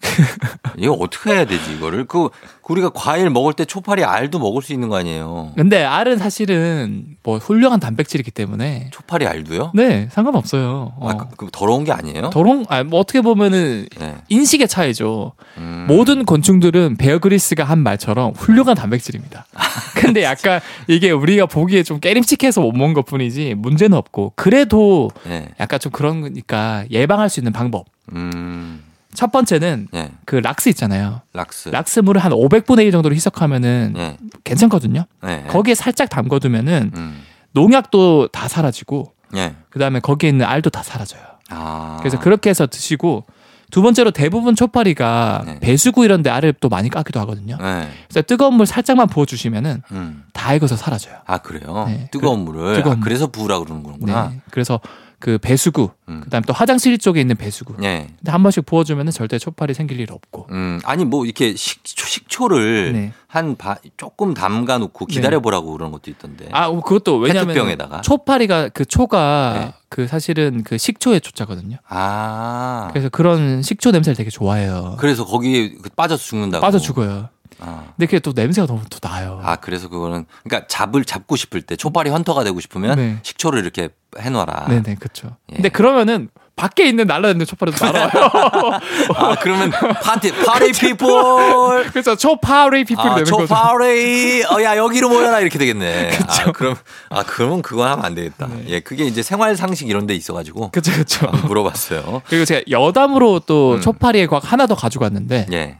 이거 어떻게 해야 되지, 이거를? 그, 우리가 과일 먹을 때 초파리 알도 먹을 수 있는 거 아니에요? 근데 알은 사실은 뭐 훌륭한 단백질이기 때문에 초파리 알도요? 네 상관없어요. 어. 아, 그, 그 더러운 게 아니에요? 더러운 아뭐 어떻게 보면은 네. 인식의 차이죠. 음. 모든 곤충들은 베어 그리스가 한 말처럼 훌륭한 단백질입니다. 근데 약간 이게 우리가 보기에 좀 깨림칙해서 못 먹은 것 뿐이지 문제는 없고 그래도 네. 약간 좀 그런 거니까 예방할 수 있는 방법. 음, 첫 번째는 네. 그 락스 있잖아요. 락스. 락스 물을 한 500분의 1 정도로 희석하면은 네. 괜찮거든요. 네. 거기에 살짝 담궈두면은 음, 농약도 다 사라지고 네. 그다음에 거기에 있는 알도 다 사라져요. 아. 그래서 그렇게 해서 드시고 두 번째로 대부분 초파리가 네. 배수구 이런 데 알을 또 많이 까기도 하거든요. 네. 그래서 뜨거운 물 살짝만 부어 주시면은 음. 다 익어서 사라져요. 아, 그래요? 네. 뜨거운 물을. 뜨거운 아, 물. 그래서 부으라 그러는 거구나. 네. 그래서 그 배수구 음. 그다음에 또 화장실 쪽에 있는 배수구. 네. 근데 한 번씩 부어 주면은 절대 초파리 생길 일 없고. 음, 아니 뭐 이렇게 식초, 식초를 네. 한 바, 조금 담가 놓고 기다려 보라고 그런 것도 있던데. 아, 그것도 왜냐면. 초파리가 그 초가 네. 그 사실은 그 식초의 초자거든요. 아. 그래서 그런 식초 냄새를 되게 좋아해요. 그래서 거기에 그 빠져서 죽는다고. 빠져 죽어요. 아. 근데 그게 또 냄새가 너무 또 나요. 아, 그래서 그거는 그러니까 잡을 잡고 싶을 때 초파리 헌터가 되고 싶으면 네. 식초를 이렇게 해 놔라. 네네, 그렇죠. 예. 근데 그러면은 밖에 있는 날라다니는 초파리도 날아와요. 아, 그러면 파티 파리 people 그래서 초파리 people이 아, 되는 거죠. 초파리 어야 여기로 모여라 이렇게 되겠네. 아, 그럼 아, 그러면 그건 하면 안 되겠다. 예, 그게 이제 생활 상식 이런 데 있어 가지고 그렇죠, 그렇죠. 물어봤어요. 그리고 제가 여담으로 또 음. 초파리의 과학 하나 더 가지고 왔는데 예.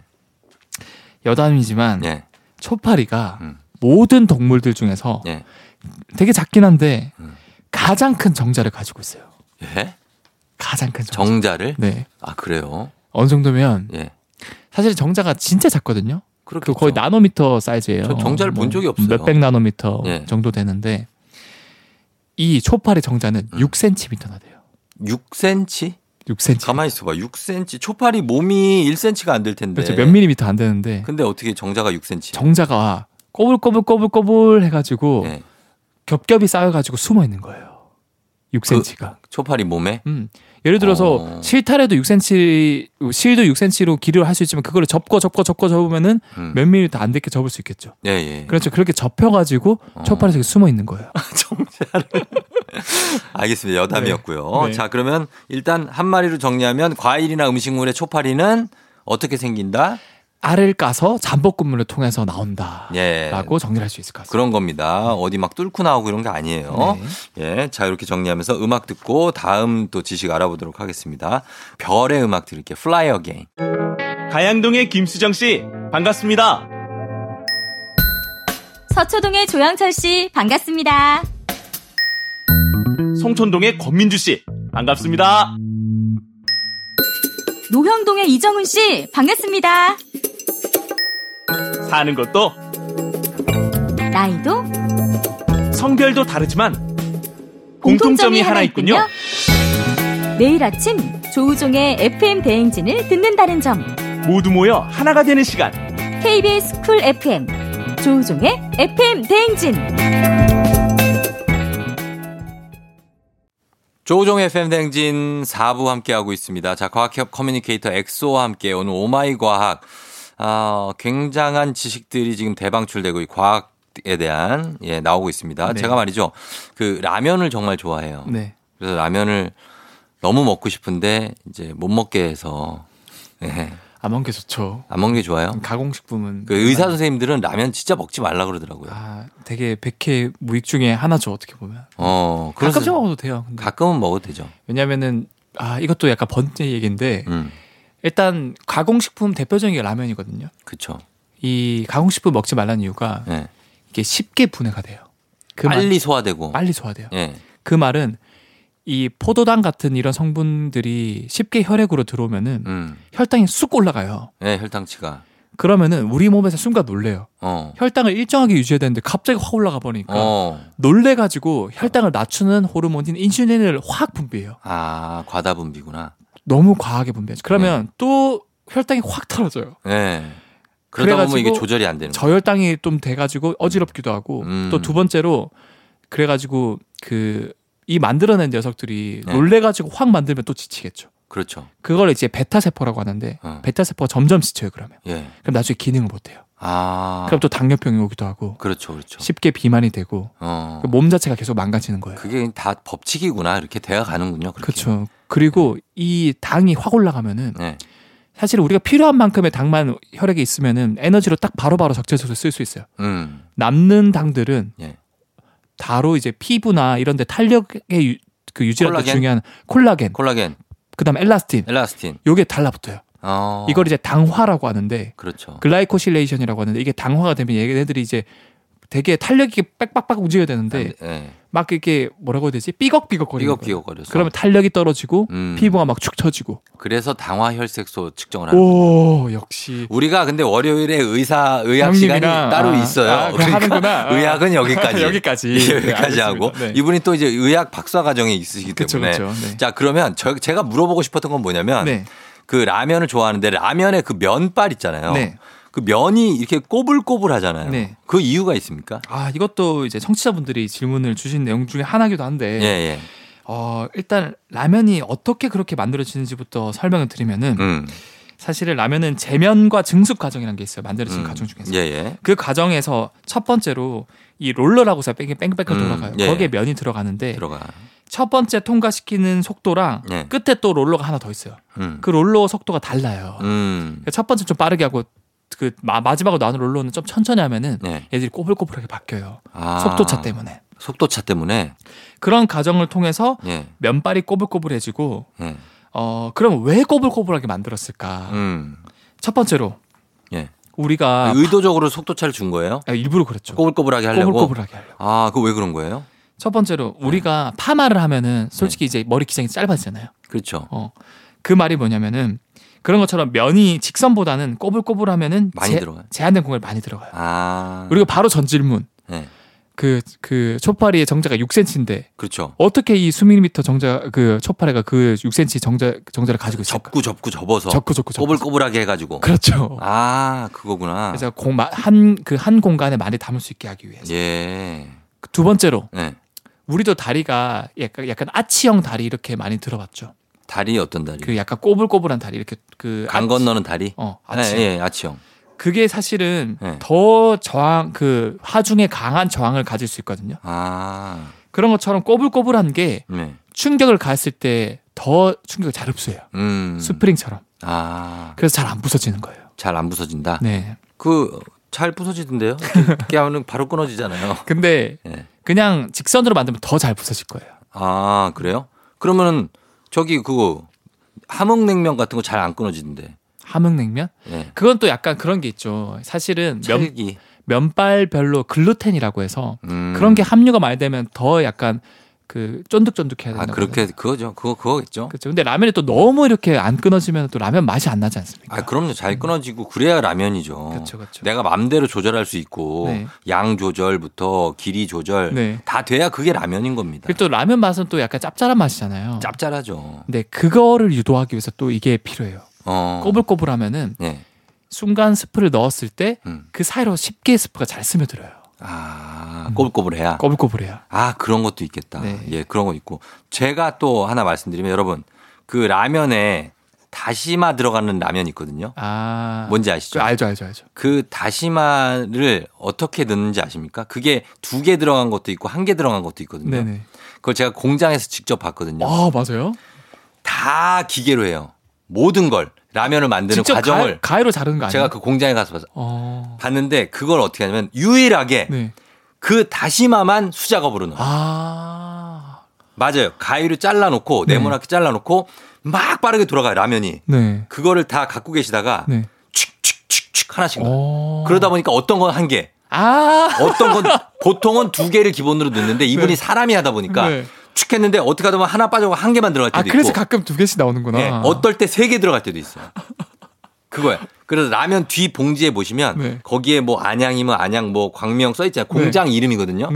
여담이지만 예. 초파리가 음. 모든 동물들 중에서 예. 되게 작긴 한데 음. 가장 큰 정자를 가지고 있어요. 예? 가장 큰 정자. 정자를? 네. 아, 그래요? 어느 정도면 예. 사실 정자가 진짜 작거든요. 그렇게 그 거의 나노미터 사이즈예요. 저 정자를 본 적이 없어요. 몇백 나노미터 예. 정도 되는데 이 초파리 정자는 음. 6cm나 돼요. 6cm? 6cm. 가만히 있어봐. 6cm. 초파리 몸이 1cm가 안 될 텐데. 그렇죠. 몇 밀리미터 안 되는데 근데 어떻게 정자가 6cm? 정자가 꼬불꼬불꼬불꼬불 해가지고 예. 겹겹이 쌓여가지고 숨어 있는 거예요. 6cm가. 초파리 몸에? 음. 예를 들어서 어. 실타래도 6cm, 실도 6cm로 길이를 할 수 있지만 그거를 접고 접고 접고 접으면은 음. 몇 밀리미터 안 되게 접을 수 있겠죠. 예, 예. 그렇죠. 그렇게 접혀가지고 어. 초파리 속에 숨어 있는 거예요. 정자를. 알겠습니다. 여담이었고요. 네. 자, 그러면 일단 한 마리로 정리하면 과일이나 음식물의 초파리는 어떻게 생긴다? 알을 까서 잠복근물을 통해서 나온다라고 예. 정리를 할수 있을 것 같습니다. 그런 겁니다. 어디 막 뚫고 나오고 이런 게 아니에요. 네. 예. 자, 이렇게 정리하면서 음악 듣고 다음 또 지식 알아보도록 하겠습니다. 별의 음악 들을게요. Fly Again. 가양동의 김수정 씨 반갑습니다. 서초동의 조영철 씨 반갑습니다. 송촌동의 권민주 씨 반갑습니다. 노형동의 이정훈 씨 반갑습니다. 사는 것도 나이도 성별도 다르지만 공통점이 하나 있군요. 매일 아침 조우종의 FM 대행진을 듣는다는 점. 모두 모여 하나가 되는 시간. KBS Cool FM 조우종의 FM 대행진. 조우종 FM 댕진 4부 함께하고 있습니다. 자, 과학협 커뮤니케이터 엑소와 함께 오늘 oh my 과학. 아, 굉장한 지식들이 지금 대방출되고 이 과학에 대한 예, 나오고 있습니다. 네. 제가 말이죠. 그 라면을 정말 좋아해요. 네. 그래서 라면을 너무 먹고 싶은데 이제 못 먹게 해서 예, 안 먹는 게 좋죠. 안 먹는 게 좋아요. 가공식품은 그 의사 선생님들은 라면 진짜 먹지 말라 그러더라고요. 아, 되게 백해 무익 중에 하나죠 어떻게 보면. 어, 가끔씩 먹어도 돼요. 근데. 가끔은 먹어도 되죠. 왜냐면은 아 이것도 약간 번째 얘기인데 음, 일단 가공식품 대표적인 게 라면이거든요. 그쵸. 이 가공식품 먹지 말라는 이유가 예. 이게 쉽게 분해가 돼요. 그 말- 빨리 소화되고. 빨리 소화돼요. 예. 그 말은 이 포도당 같은 이런 성분들이 쉽게 혈액으로 들어오면은 음. 혈당이 쑥 올라가요. 예, 혈당치가. 그러면은 우리 몸에서 순간 놀래요. 어. 혈당을 일정하게 유지해야 되는데 갑자기 확 올라가 버리니까 어. 놀래가지고 혈당을 낮추는 호르몬인 인슐린을 확 분비해요. 아, 과다 분비구나. 너무 과하게 분비하죠. 그러면 네. 또 혈당이 확 떨어져요. 예. 그러다 보면 이게 조절이 안 되는. 저혈당이 좀 돼가지고 어지럽기도 하고 음. 또두 번째로 그래가지고 그 이 만들어낸 녀석들이 네. 놀래가지고 확 만들면 또 지치겠죠. 그렇죠. 그걸 이제 베타 세포라고 하는데 어. 베타 세포가 점점 지쳐요 그러면. 예. 그럼 나중에 기능을 못 해요. 아. 그럼 또 당뇨병이 오기도 하고 그렇죠, 그렇죠. 쉽게 비만이 되고 어. 그몸 자체가 계속 망가지는 거예요. 그게 다 법칙이구나. 이렇게 되어 가는군요. 그렇죠. 그리고 이 당이 확 올라가면은 네. 사실 우리가 필요한 만큼의 당만 혈액에 있으면은 에너지로 딱 바로바로 적재적소 쓸수 있어요. 음. 남는 당들은 예. 따로 이제 피부나 이런 데 탄력의 유, 그 유지할 때? 중요한 콜라겐, 콜라겐, 그다음에 엘라스틴 엘라스틴. 요게 달라붙어요. 어. 이걸 이제 당화라고 하는데 그렇죠. glycosylation이라고 하는데 이게 당화가 되면 얘네들이 이제 되게 탄력이 빽빽빽 움직여야 되는데 예. 막 이렇게 뭐라고 해야 되지? 삐걱삐걱 거리는 거예요. 삐걱삐걱 거려서. 그러면 탄력이 떨어지고 음. 피부가 막 축 처지고. 그래서 당화 혈색소 측정을 하는 거예요. 오 역시 우리가 근데 월요일에 의사 의학 시간이 따로 아, 있어요. 아, 하는구나. 아. 의학은 여기까지. 여기까지. 예, 네, 여기까지. 하고 네. 이분이 또 이제 의학 박사 과정에 있으시기 그쵸, 때문에 그쵸. 네. 자 그러면 저, 제가 물어보고 싶었던 건 뭐냐면 네. 그 라면을 좋아하는데 라면에 그 면발 있잖아요. 네. 그 면이 이렇게 꼬불꼬불 하잖아요. 네. 그 이유가 있습니까? 아 이것도 이제 청취자분들이 질문을 주신 내용 중에 하나기도 한데 예, 예. 어 일단 라면이 어떻게 그렇게 만들어지는지부터 설명을 드리면은 음. 사실은 라면은 재면과 증숙 과정이라는 게 있어요. 만들어지는 음. 과정 중에서. 예, 예. 그 과정에서 첫 번째로 이 롤러라고 해서 뺑뺑 뺑뺑 음, 돌아가요. 예. 거기에 면이 들어가는데 들어가. 첫 번째 통과시키는 속도랑 예. 끝에 또 롤러가 하나 더 있어요. 음. 그 롤러 속도가 달라요. 음. 그러니까 첫 번째 좀 빠르게 하고 그 마, 마지막으로 나오는 롤러는 좀 천천히 하면은 네. 얘들이 꼬불꼬불하게 바뀌어요. 아. 속도차 때문에. 속도차 때문에. 그런 과정을 통해서 예. 면발이 꼬불꼬불해지고 예. 어 그럼 왜 꼬불꼬불하게 만들었을까? 음. 첫 번째로 예. 우리가 의도적으로 속도차를 준 거예요? 아, 일부러 그랬죠. 꼬불꼬불하게 하려고. 꼬불꼬불하게 하려고. 아, 그 왜 그런 거예요? 첫 번째로 네. 우리가 파마를 하면은 솔직히 이제 머리 기장이 짧아지잖아요. 그렇죠. 어. 그 말이 뭐냐면은 그런 것처럼 면이 직선보다는 꼬불꼬불하면은 많이 들어가요. 제한된 공간이 많이 들어가요. 아. 그리고 바로 전 질문. 네. 그, 그, 초파리의 정자가 6cm인데, 그렇죠. 어떻게 이 수밀리미터 정자, 그, 초파리가 그 6cm 정자, 정자를 가지고 있을까? 접구 접구 접어서 접고, 접고, 접고. 꼬불꼬불하게 해가지고. 그렇죠. 아, 그거구나. 그래서 공, 마- 한, 그 한 공간에 많이 담을 수 있게 하기 위해서. 예. 두 번째로, 네. 우리도 다리가 약간, 약간 아치형 다리 이렇게 많이 들어봤죠. 다리 어떤 다리? 그 약간 꼬불꼬불한 다리, 이렇게 그. 강 건너는 다리? 어, 아치. 예, 예, 아치형. 그게 사실은 네. 더 저항, 그 하중에 강한 저항을 가질 수 있거든요. 아, 그런 것처럼 꼬불꼬불한 게 네. 충격을 가했을 때 더 충격을 잘 흡수해요. 음. 스프링처럼. 아, 그래서 잘 안 부서지는 거예요. 잘 안 부서진다. 네. 그, 잘 부서지던데요? 이렇게 하면 바로 끊어지잖아요. 근데 예. 그냥 직선으로 만들면 더 잘 부서질 거예요. 아, 그래요? 그러면은, 저기, 그거, 함흥냉면 같은 거 잘 안 끊어지던데. 함흥냉면? 예. 그건 또 약간 그런 게 있죠. 사실은 면. 면발별로 글루텐이라고 해서 음. 그런 게 함유가 많이 되면 더 약간 그 쫀득쫀득해야 아, 된다. 그렇게, 그거죠. 그거, 그거겠죠. 그렇죠. 근데 라면이 또 너무 이렇게 안 끊어지면 또 라면 맛이 안 나지 않습니까? 아, 그럼요. 잘 끊어지고 그래야 라면이죠. 그렇죠, 그렇죠. 내가 마음대로 조절할 수 있고 네. 양 조절부터 길이 조절 네. 다 돼야 그게 라면인 겁니다. 그리고 또 라면 맛은 또 약간 짭짤한 맛이잖아요. 짭짤하죠. 근데 그거를 유도하기 위해서 또 이게 필요해요. 어. 꼬불꼬불하면은 네. 순간 스프를 넣었을 때그 음. 사이로 쉽게 스프가 잘 스며들어요. 아, 꼬불꼬불해야. 꼬불꼬불해야. 아, 그런 것도 있겠다. 네. 예, 그런 거 있고. 제가 또 하나 말씀드리면 여러분, 그 라면에 다시마 들어가는 라면 있거든요. 아. 뭔지 아시죠? 그 알죠, 알죠, 알죠. 그 다시마를 어떻게 넣는지 아십니까? 그게 두 개 들어간 것도 있고 한 개 들어간 것도 있거든요. 네네. 그걸 제가 공장에서 직접 봤거든요. 아, 맞아요? 다 기계로 해요. 모든 걸 라면을 만드는 과정을 가, 가위 로 자르는 거 아니에요? 제가 그 공장에 가서 봤- 어. 봤는데 그걸 어떻게 하냐면 유일하게 네. 그 다시마만 수작업으로 넣어요. 아. 맞아요. 가위로 잘라놓고 네. 네모나게 잘라놓고 막 빠르게 돌아가요 라면이. 네. 그거를 다 갖고 계시다가 네. 칙칙칙칙 하나씩 넣어요. 어. 그러다 보니까 어떤 건 한 개, 아. 어떤 건 보통은 두 개를 기본으로 넣는데 이분이 네. 사람이 하다 보니까 네. 축 했는데 어떻게 하다 보면 하나 빠져고 한 개만 들어갈 때도 아, 그래서 있고 가끔 두 개씩 나오는구나. 예, 어떨 때 세 개 들어갈 때도 있어요. 그거야. 그래서 라면 뒤 봉지에 보시면 네. 거기에 뭐 안양이면 안양 뭐 광명 써 있잖아요. 공장 이름이거든요.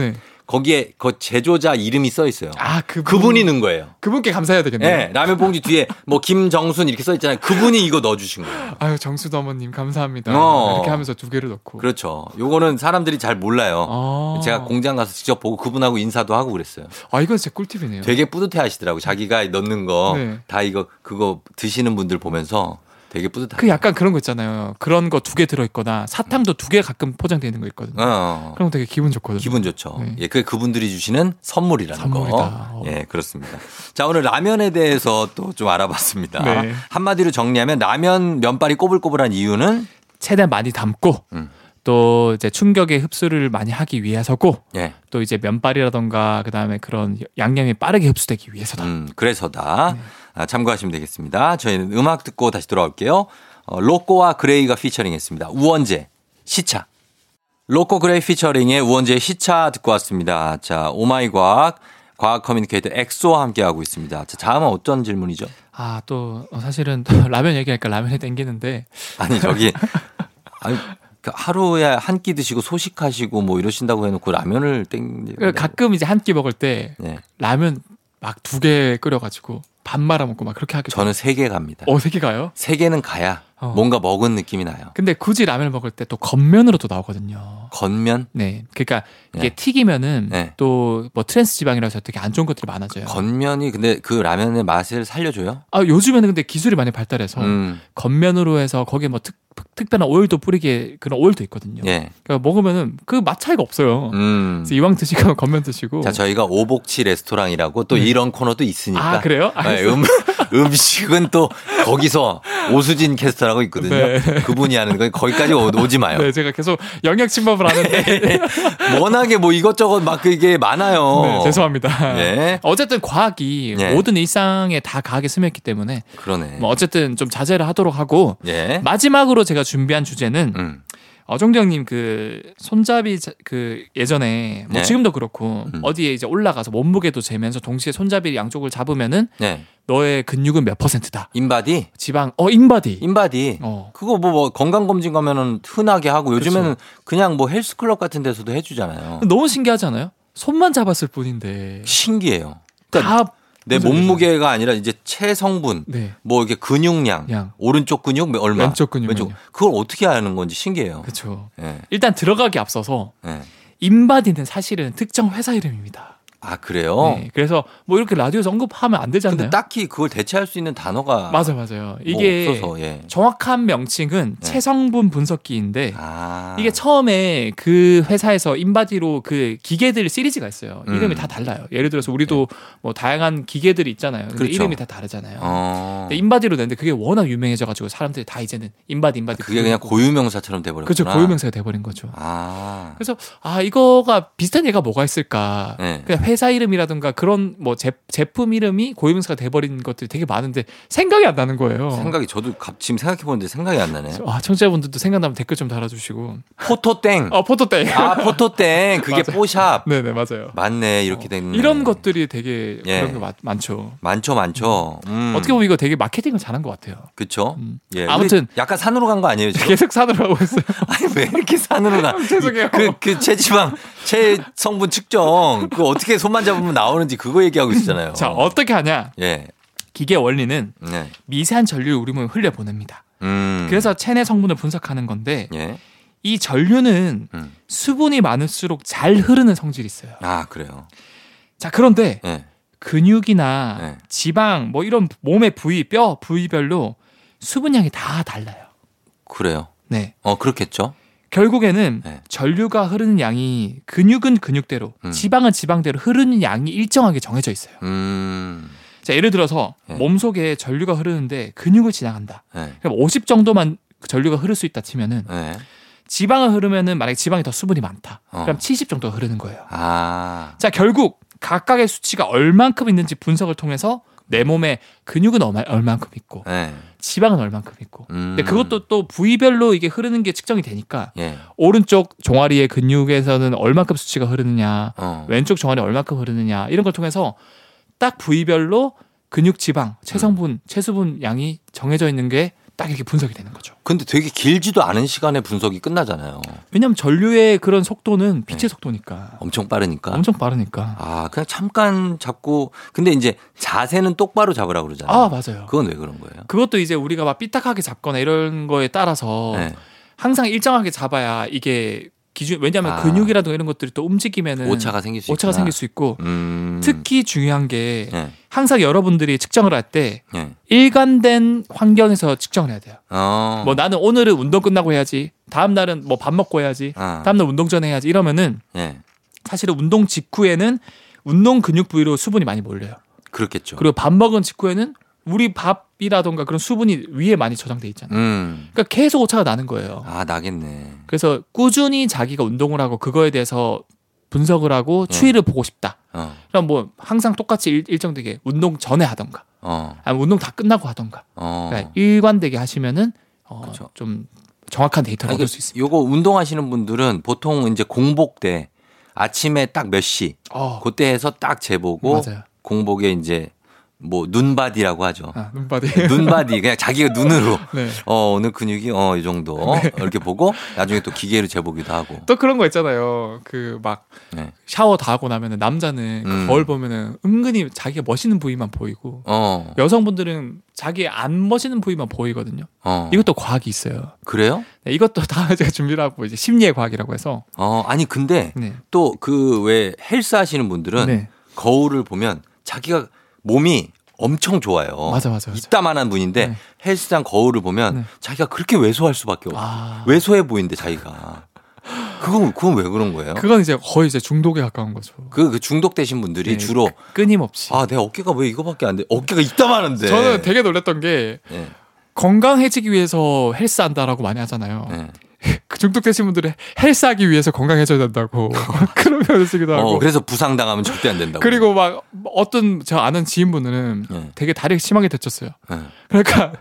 네. 거기에 그 제조자 이름이 써 있어요. 아, 그분, 그분 이 넣은 거예요. 그분께 감사해야 되겠네요. 네, 라면 봉지 뒤에 뭐 김정순 이렇게 써 있잖아요. 그분이 이거 넣어 주신 거예요. 아유 정수도 어머님 감사합니다. 어. 이렇게 하면서 두 개를 넣고. 그렇죠. 요거는 사람들이 잘 몰라요. 아. 제가 공장 가서 직접 보고 그분하고 인사도 하고 그랬어요. 아 이건 진짜 꿀팁이네요. 되게 뿌듯해 하시더라고. 자기가 넣는 거다 네. 이거 그거 드시는 분들 보면서 되게 뿌듯하. 그 약간 그런 거 있잖아요. 그런 거 두 개 들어있거나 사탕도 두 개 가끔 포장되어 있는 거 있거든요. 어. 그럼 되게 기분 좋거든요. 기분 좋죠. 네. 예, 그게 그분들이 주시는 선물이라는 선물이다. 거. 어. 예, 그렇습니다. 자, 오늘 라면에 대해서 또 좀 알아봤습니다. 네. 한마디로 정리하면 라면 면발이 꼬불꼬불한 이유는 최대한 많이 담고 음. 또 이제 충격의 흡수를 많이 하기 위해서고 예, 또 이제 면발이라던가 그다음에 그런 양념이 빠르게 흡수되기 위해서다. 음, 그래서다. 네. 아, 참고하시면 되겠습니다. 저희는 음악 듣고 다시 돌아올게요. 어, 로꼬와 그레이가 피처링했습니다. 우원재 시차. 로꼬 그레이 피처링의 우원재 시차 듣고 왔습니다. 자, oh my 과학 과학 커뮤니케이터 엑소와 함께하고 있습니다. 자, 다음은 어떤 질문이죠? 아 또 사실은 라면 얘기하니까 라면이 땡기는데 아니 저기 아니 그 하루에 한 끼 드시고 소식하시고 뭐 이러신다고 해놓고 라면을 땡. 그 가끔 이제 한 끼 먹을 때 네. 라면 막 두 개 끓여가지고 밥 말아 먹고 막 그렇게 하게. 저는 세 개 갑니다. 어 세 개 가요? 세 개는 가야 어. 뭔가 먹은 느낌이 나요. 근데 굳이 라면을 먹을 때 또 건면으로 또 나오거든요. 건면 네, 그러니까 이게 네. 튀기면은 네. 또뭐 트랜스 지방이라서 되게 안 좋은 것들이 많아져요. 건면이 근데 그 라면의 맛을 살려줘요. 아 요즘에는 근데 기술이 많이 발달해서 음, 건면으로 해서 거기에 뭐 특, 특별한 오일도 뿌리게 그런 오일도 있거든요. 예. 그러니까 먹으면은 그 맛 차이가 없어요. 음. 그래서 이왕 드시고 건면 드시고. 자 저희가 오복치 레스토랑이라고 또 네. 이런 코너도 있으니까. 아 그래요? 네, 음, 음식은 또 거기서 오수진 캐스터라고 있거든요. 네. 그분이 하는 거 거기까지 오- 오지 마요. 네, 제가 계속 영역 침범을 하는데 워낙에 뭐 이것저것 막 그게 많아요. 네, 죄송합니다. 예. 어쨌든 과학이 예. 모든 일상에 다 과학에 스며있기 때문에 그러네. 뭐 어쨌든 좀 자제를 하도록 하고 예. 마지막으로 제가 준비한 주제는 음. 어종정님 그 손잡이 자- 그 예전에 뭐 네. 지금도 그렇고 음. 어디에 이제 올라가서 몸무게도 재면서 동시에 손잡이 양쪽을 잡으면은 네. 너의 근육은 몇 퍼센트다. 인바디? 지방 어 인바디. 인바디. 어. 그거 뭐, 뭐 건강 검진 가면은 흔하게 하고 요즘에는 그렇죠. 그냥뭐 헬스 클럽 같은 데서도 해 주잖아요. 너무 신기하지 않아요? 손만 잡았을 뿐인데 신기해요. 그러니까 다 내 몸무게가 아니라 이제 체성분, 네. 뭐 이렇게 근육량, 양. 오른쪽 근육 뭐 얼마, 왼쪽 근육은요? 그걸 어떻게 아는 건지 신기해요. 그렇죠. 예. 일단 들어가기 앞서서 예. 인바디는 사실은 특정 회사 이름입니다. 아 그래요? 네, 그래서 뭐 이렇게 라디오에서 언급하면 안 되잖아요. 근데 딱히 그걸 대체할 수 있는 단어가 맞아 맞아요. 뭐 이게 없어서 예. 정확한 명칭은 네. 체성분 분석기인데 아. 이게 처음에 그 회사에서 인바디로 그 기계들 시리즈가 있어요. 음. 이름이 다 달라요. 예를 들어서 우리도 뭐 다양한 기계들이 있잖아요. 근데 그렇죠. 이름이 다 다르잖아요. 어. 근데 인바디로 냈는데 그게 워낙 유명해져가지고 사람들이 다 이제는 인바디 인바디 그게 그냥. 고유명사처럼 돼버렸구나. 그렇죠 고유명사가 돼버린 거죠. 아. 그래서 아 이거가 비슷한 예가 뭐가 있을까? 네. 그냥 회사 이름이라든가 그런 뭐 제, 제품 이름이 고유명사가 돼버린 것들이 되게 많은데 생각이 안 나는 거예요. 생각이 저도 갑- 지금 생각해 보는데 생각이 안 나네. 아 청취자분들도 생각나면 댓글 좀 달아주시고. 포토땡. 어 포토땡. 아 포토땡 그게. 뽀샵. 네네 맞아요. 맞네 이렇게 됐네. 이런 것들이 되게 예. 그런 게 많, 많죠. 많죠 많죠. 음. 어떻게 보면 이거 되게 마케팅을 잘한 것 같아요. 그쵸? 음. 예. 아무튼- 약간 산으로 간 거 아니에요 지금? 계속 사들어 가고 있어요. 아니 왜 이렇게 산으로 가? 죄송해요. 그, 그 체지방, 체성분 측정 그 어떻게 손만 잡으면 나오는지 그거 얘기하고 있잖아요. 자 어떻게 하냐? 예. 기계 원리는 네. 미세한 전류를 우리 몸에 흘려 보냅니다. 음. 그래서 체내 성분을 분석하는 건데 예. 이 전류는 음. 수분이 많을수록 잘 흐르는 성질이 있어요. 아 그래요. 자 그런데 예. 근육이나 네. 지방 뭐 이런 몸의 부위 뼈 부위별로 수분량이 다 달라요. 그래요. 네. 어 그렇겠죠. 결국에는 네. 전류가 흐르는 양이 근육은 근육대로 음. 지방은 지방대로 흐르는 양이 일정하게 정해져 있어요. 음. 자 예를 들어서 네. 몸속에 전류가 흐르는데 근육을 지나간다. 예. 그럼 50 정도만 전류가 흐를 수 있다 치면은 예. 지방을 흐르면은 만약에 지방이 더 수분이 많다. 어. 그럼 70 정도 흐르는 거예요. 아. 자 결국 각각의 수치가 얼만큼 있는지 분석을 통해서 내 몸에 근육은 얼마, 얼만큼 있고 예. 지방은 얼만큼 있고 음. 근데 그것도 또 부위별로 이게 흐르는 게 측정이 되니까 예. 오른쪽 종아리의 근육에서는 얼만큼 수치가 흐르느냐 어. 왼쪽 종아리 얼만큼 흐르느냐 이런 걸 통해서 딱 부위별로 근육 지방 체성분 체수분 양이 정해져 있는 게 딱 이렇게 분석이 되는 거죠. 근데 되게 길지도 않은 시간에 분석이 끝나잖아요. 왜냐하면 전류의 그런 속도는 빛의 속도니까 엄청 빠르니까. 엄청 빠르니까. 아, 그냥 잠깐 잡고 근데 이제 자세는 똑바로 잡으라고 그러잖아요. 아 맞아요. 그건 왜 그런 거예요? 그것도 이제 우리가 막 삐딱하게 잡거나 이런 거에 따라서 네. 항상 일정하게 잡아야 이게 기준 왜냐하면 아. 근육이라든가 이런 것들이 또 움직이면은 오차가 생길 수 오차가 있구나. 생길 수 있고 음. 특히 중요한 게 예. 항상 여러분들이 측정을 할때 예. 일관된 환경에서 측정을 해야 돼요. 어. 뭐 나는 오늘은 운동 끝나고 해야지. 다음 날은 뭐 밥 먹고 해야지. 아. 다음 날 운동 전에 해야지. 이러면은 예. 사실은 운동 직후에는 운동 근육 부위로 수분이 많이 몰려요. 그렇겠죠. 그리고 밥 먹은 직후에는 우리 밥 이라던가 그런 수분이 위에 많이 저장돼 있잖아요. 음. 그러니까 계속 오차가 나는 거예요. 아, 나겠네. 그래서 꾸준히 자기가 운동을 하고 그거에 대해서 분석을 하고 네. 추이를 보고 싶다. 어. 그럼 뭐 항상 똑같이 일, 일정되게 운동 전에 하던가, 어. 아니면 운동 다 끝나고 하던가, 어. 그러니까 일관되게 하시면은 어, 그쵸. 좀 정확한 데이터를 아니, 얻을 수 있습니다. 요거 운동하시는 분들은 보통 이제 공복 때 아침에 딱 몇 시, 어, 그때 해서 딱 재보고 맞아요. 공복에 이제 뭐 눈바디라고 하죠. 아, 눈바디. 눈바디 그냥 자기가 눈으로 네. 어 오늘 근육이 어 이 정도 이렇게 보고 나중에 또 기계로 재보기도 하고. 또 그런 거 있잖아요. 그막 네. 샤워 다 하고 나면은 남자는 그 음. 거울 보면은 은근히 자기가 멋있는 부위만 보이고 어. 여성분들은 자기 안 멋있는 부위만 보이거든요. 어. 이것도 과학이 있어요. 그래요? 네, 이것도 다 제가 준비를 하고 이제 심리의 과학이라고 해서 어 아니 근데 네. 또그 왜 헬스 하시는 분들은 네. 거울을 보면 자기가 몸이 엄청 좋아요. 맞아, 맞아, 맞아. 이따만한 분인데 네. 헬스장 거울을 보면 네. 자기가 그렇게 왜소할 수밖에 없어. 아. 왜소해 보이는데 자기가. 그건 그건 왜 그런 거예요? 그건 이제 거의 이제 중독에 가까운 거죠. 그, 그 중독되신 분들이 네, 주로 끊임없이. 아 내 어깨가 왜 이거밖에 안 돼? 어깨가 이따만한데. 저는 되게 놀랐던 게 네. 건강해지기 위해서 헬스한다라고 많이 하잖아요. 네. 그 중독되신 분들은 헬스하기 위해서 건강해져야 된다고 그러면 쓰기도 하고. 어 그래서 부상 당하면 절대 안 된다고. 그리고 막 어떤 저 아는 지인분은 네. 되게 다리가 심하게 다쳤어요. 네. 그러니까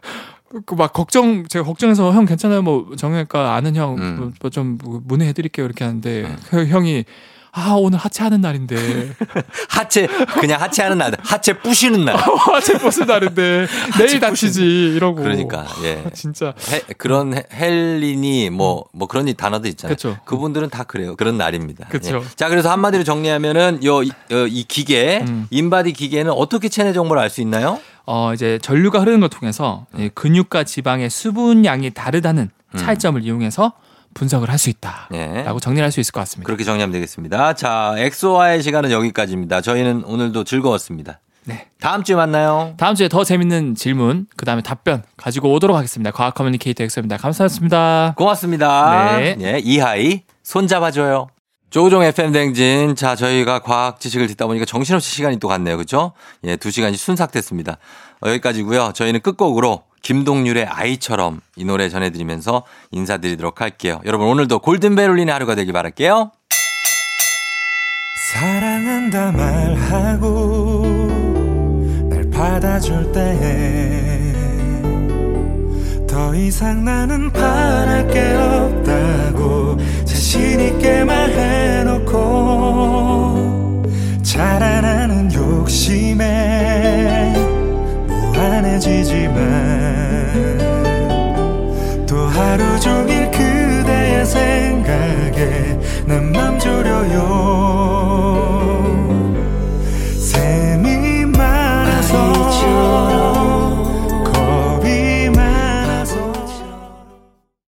그막 걱정 제가 걱정해서 형 괜찮아요 뭐 정형외과 아는 형 음. 뭐좀 문의해드릴게요 이렇게 하는데 네. 그 형이 아 오늘 하체하는 날인데 하체 그냥 하체하는 날, 하체 부시는 날. 하체 벗은 날인데 내일 다치지 이러고 그러니까 예. 진짜 헬- 그런 헬- 헬린이 뭐뭐 그런 이 단어도 있잖아요. 그쵸. 분들은 다 그래요. 그런 날입니다. 그쵸. 예. 자, 그래서 한마디로 정리하면은 요, 이, 어, 이 기계, 음. 인바디 기계는 어떻게 체내 정보를 알 수 있나요? 어 이제 전류가 흐르는 걸 통해서 이 근육과 지방의 수분량이 다르다는 음. 차이점을 이용해서 분석을 할 수 있다라고 예. 정리할 수 있을 것 같습니다. 그렇게 정리하면 되겠습니다. 자, 엑소와의 시간은 여기까지입니다. 저희는 오늘도 즐거웠습니다. 네. 다음 주에 만나요. 다음 주에 더 재밌는 질문, 그 다음에 답변 가지고 오도록 하겠습니다. 과학 communicator 엑소입니다. 감사합니다. 고맙습니다. 네. 예, 이하이 손잡아줘요. 조우종 FM 대행진. 자, 저희가 과학 지식을 듣다 보니까 정신없이 시간이 또 갔네요. 그죠? 예, 두 시간이 순삭됐습니다. 어, 여기까지고요 저희는 끝곡으로 김동률의 아이처럼 이 노래 전해드리면서 인사드리도록 할게요. 여러분 오늘도 골든벨 울리는 하루가 되길 바랄게요. 사랑한다 말하고 날 받아줄 때 더 이상 나는 바랄 게 없다고 자신 있게 말해놓고 자라나는 욕심에 안해지지만 또 하루 종일 그대의 생각에 난맘 졸여요.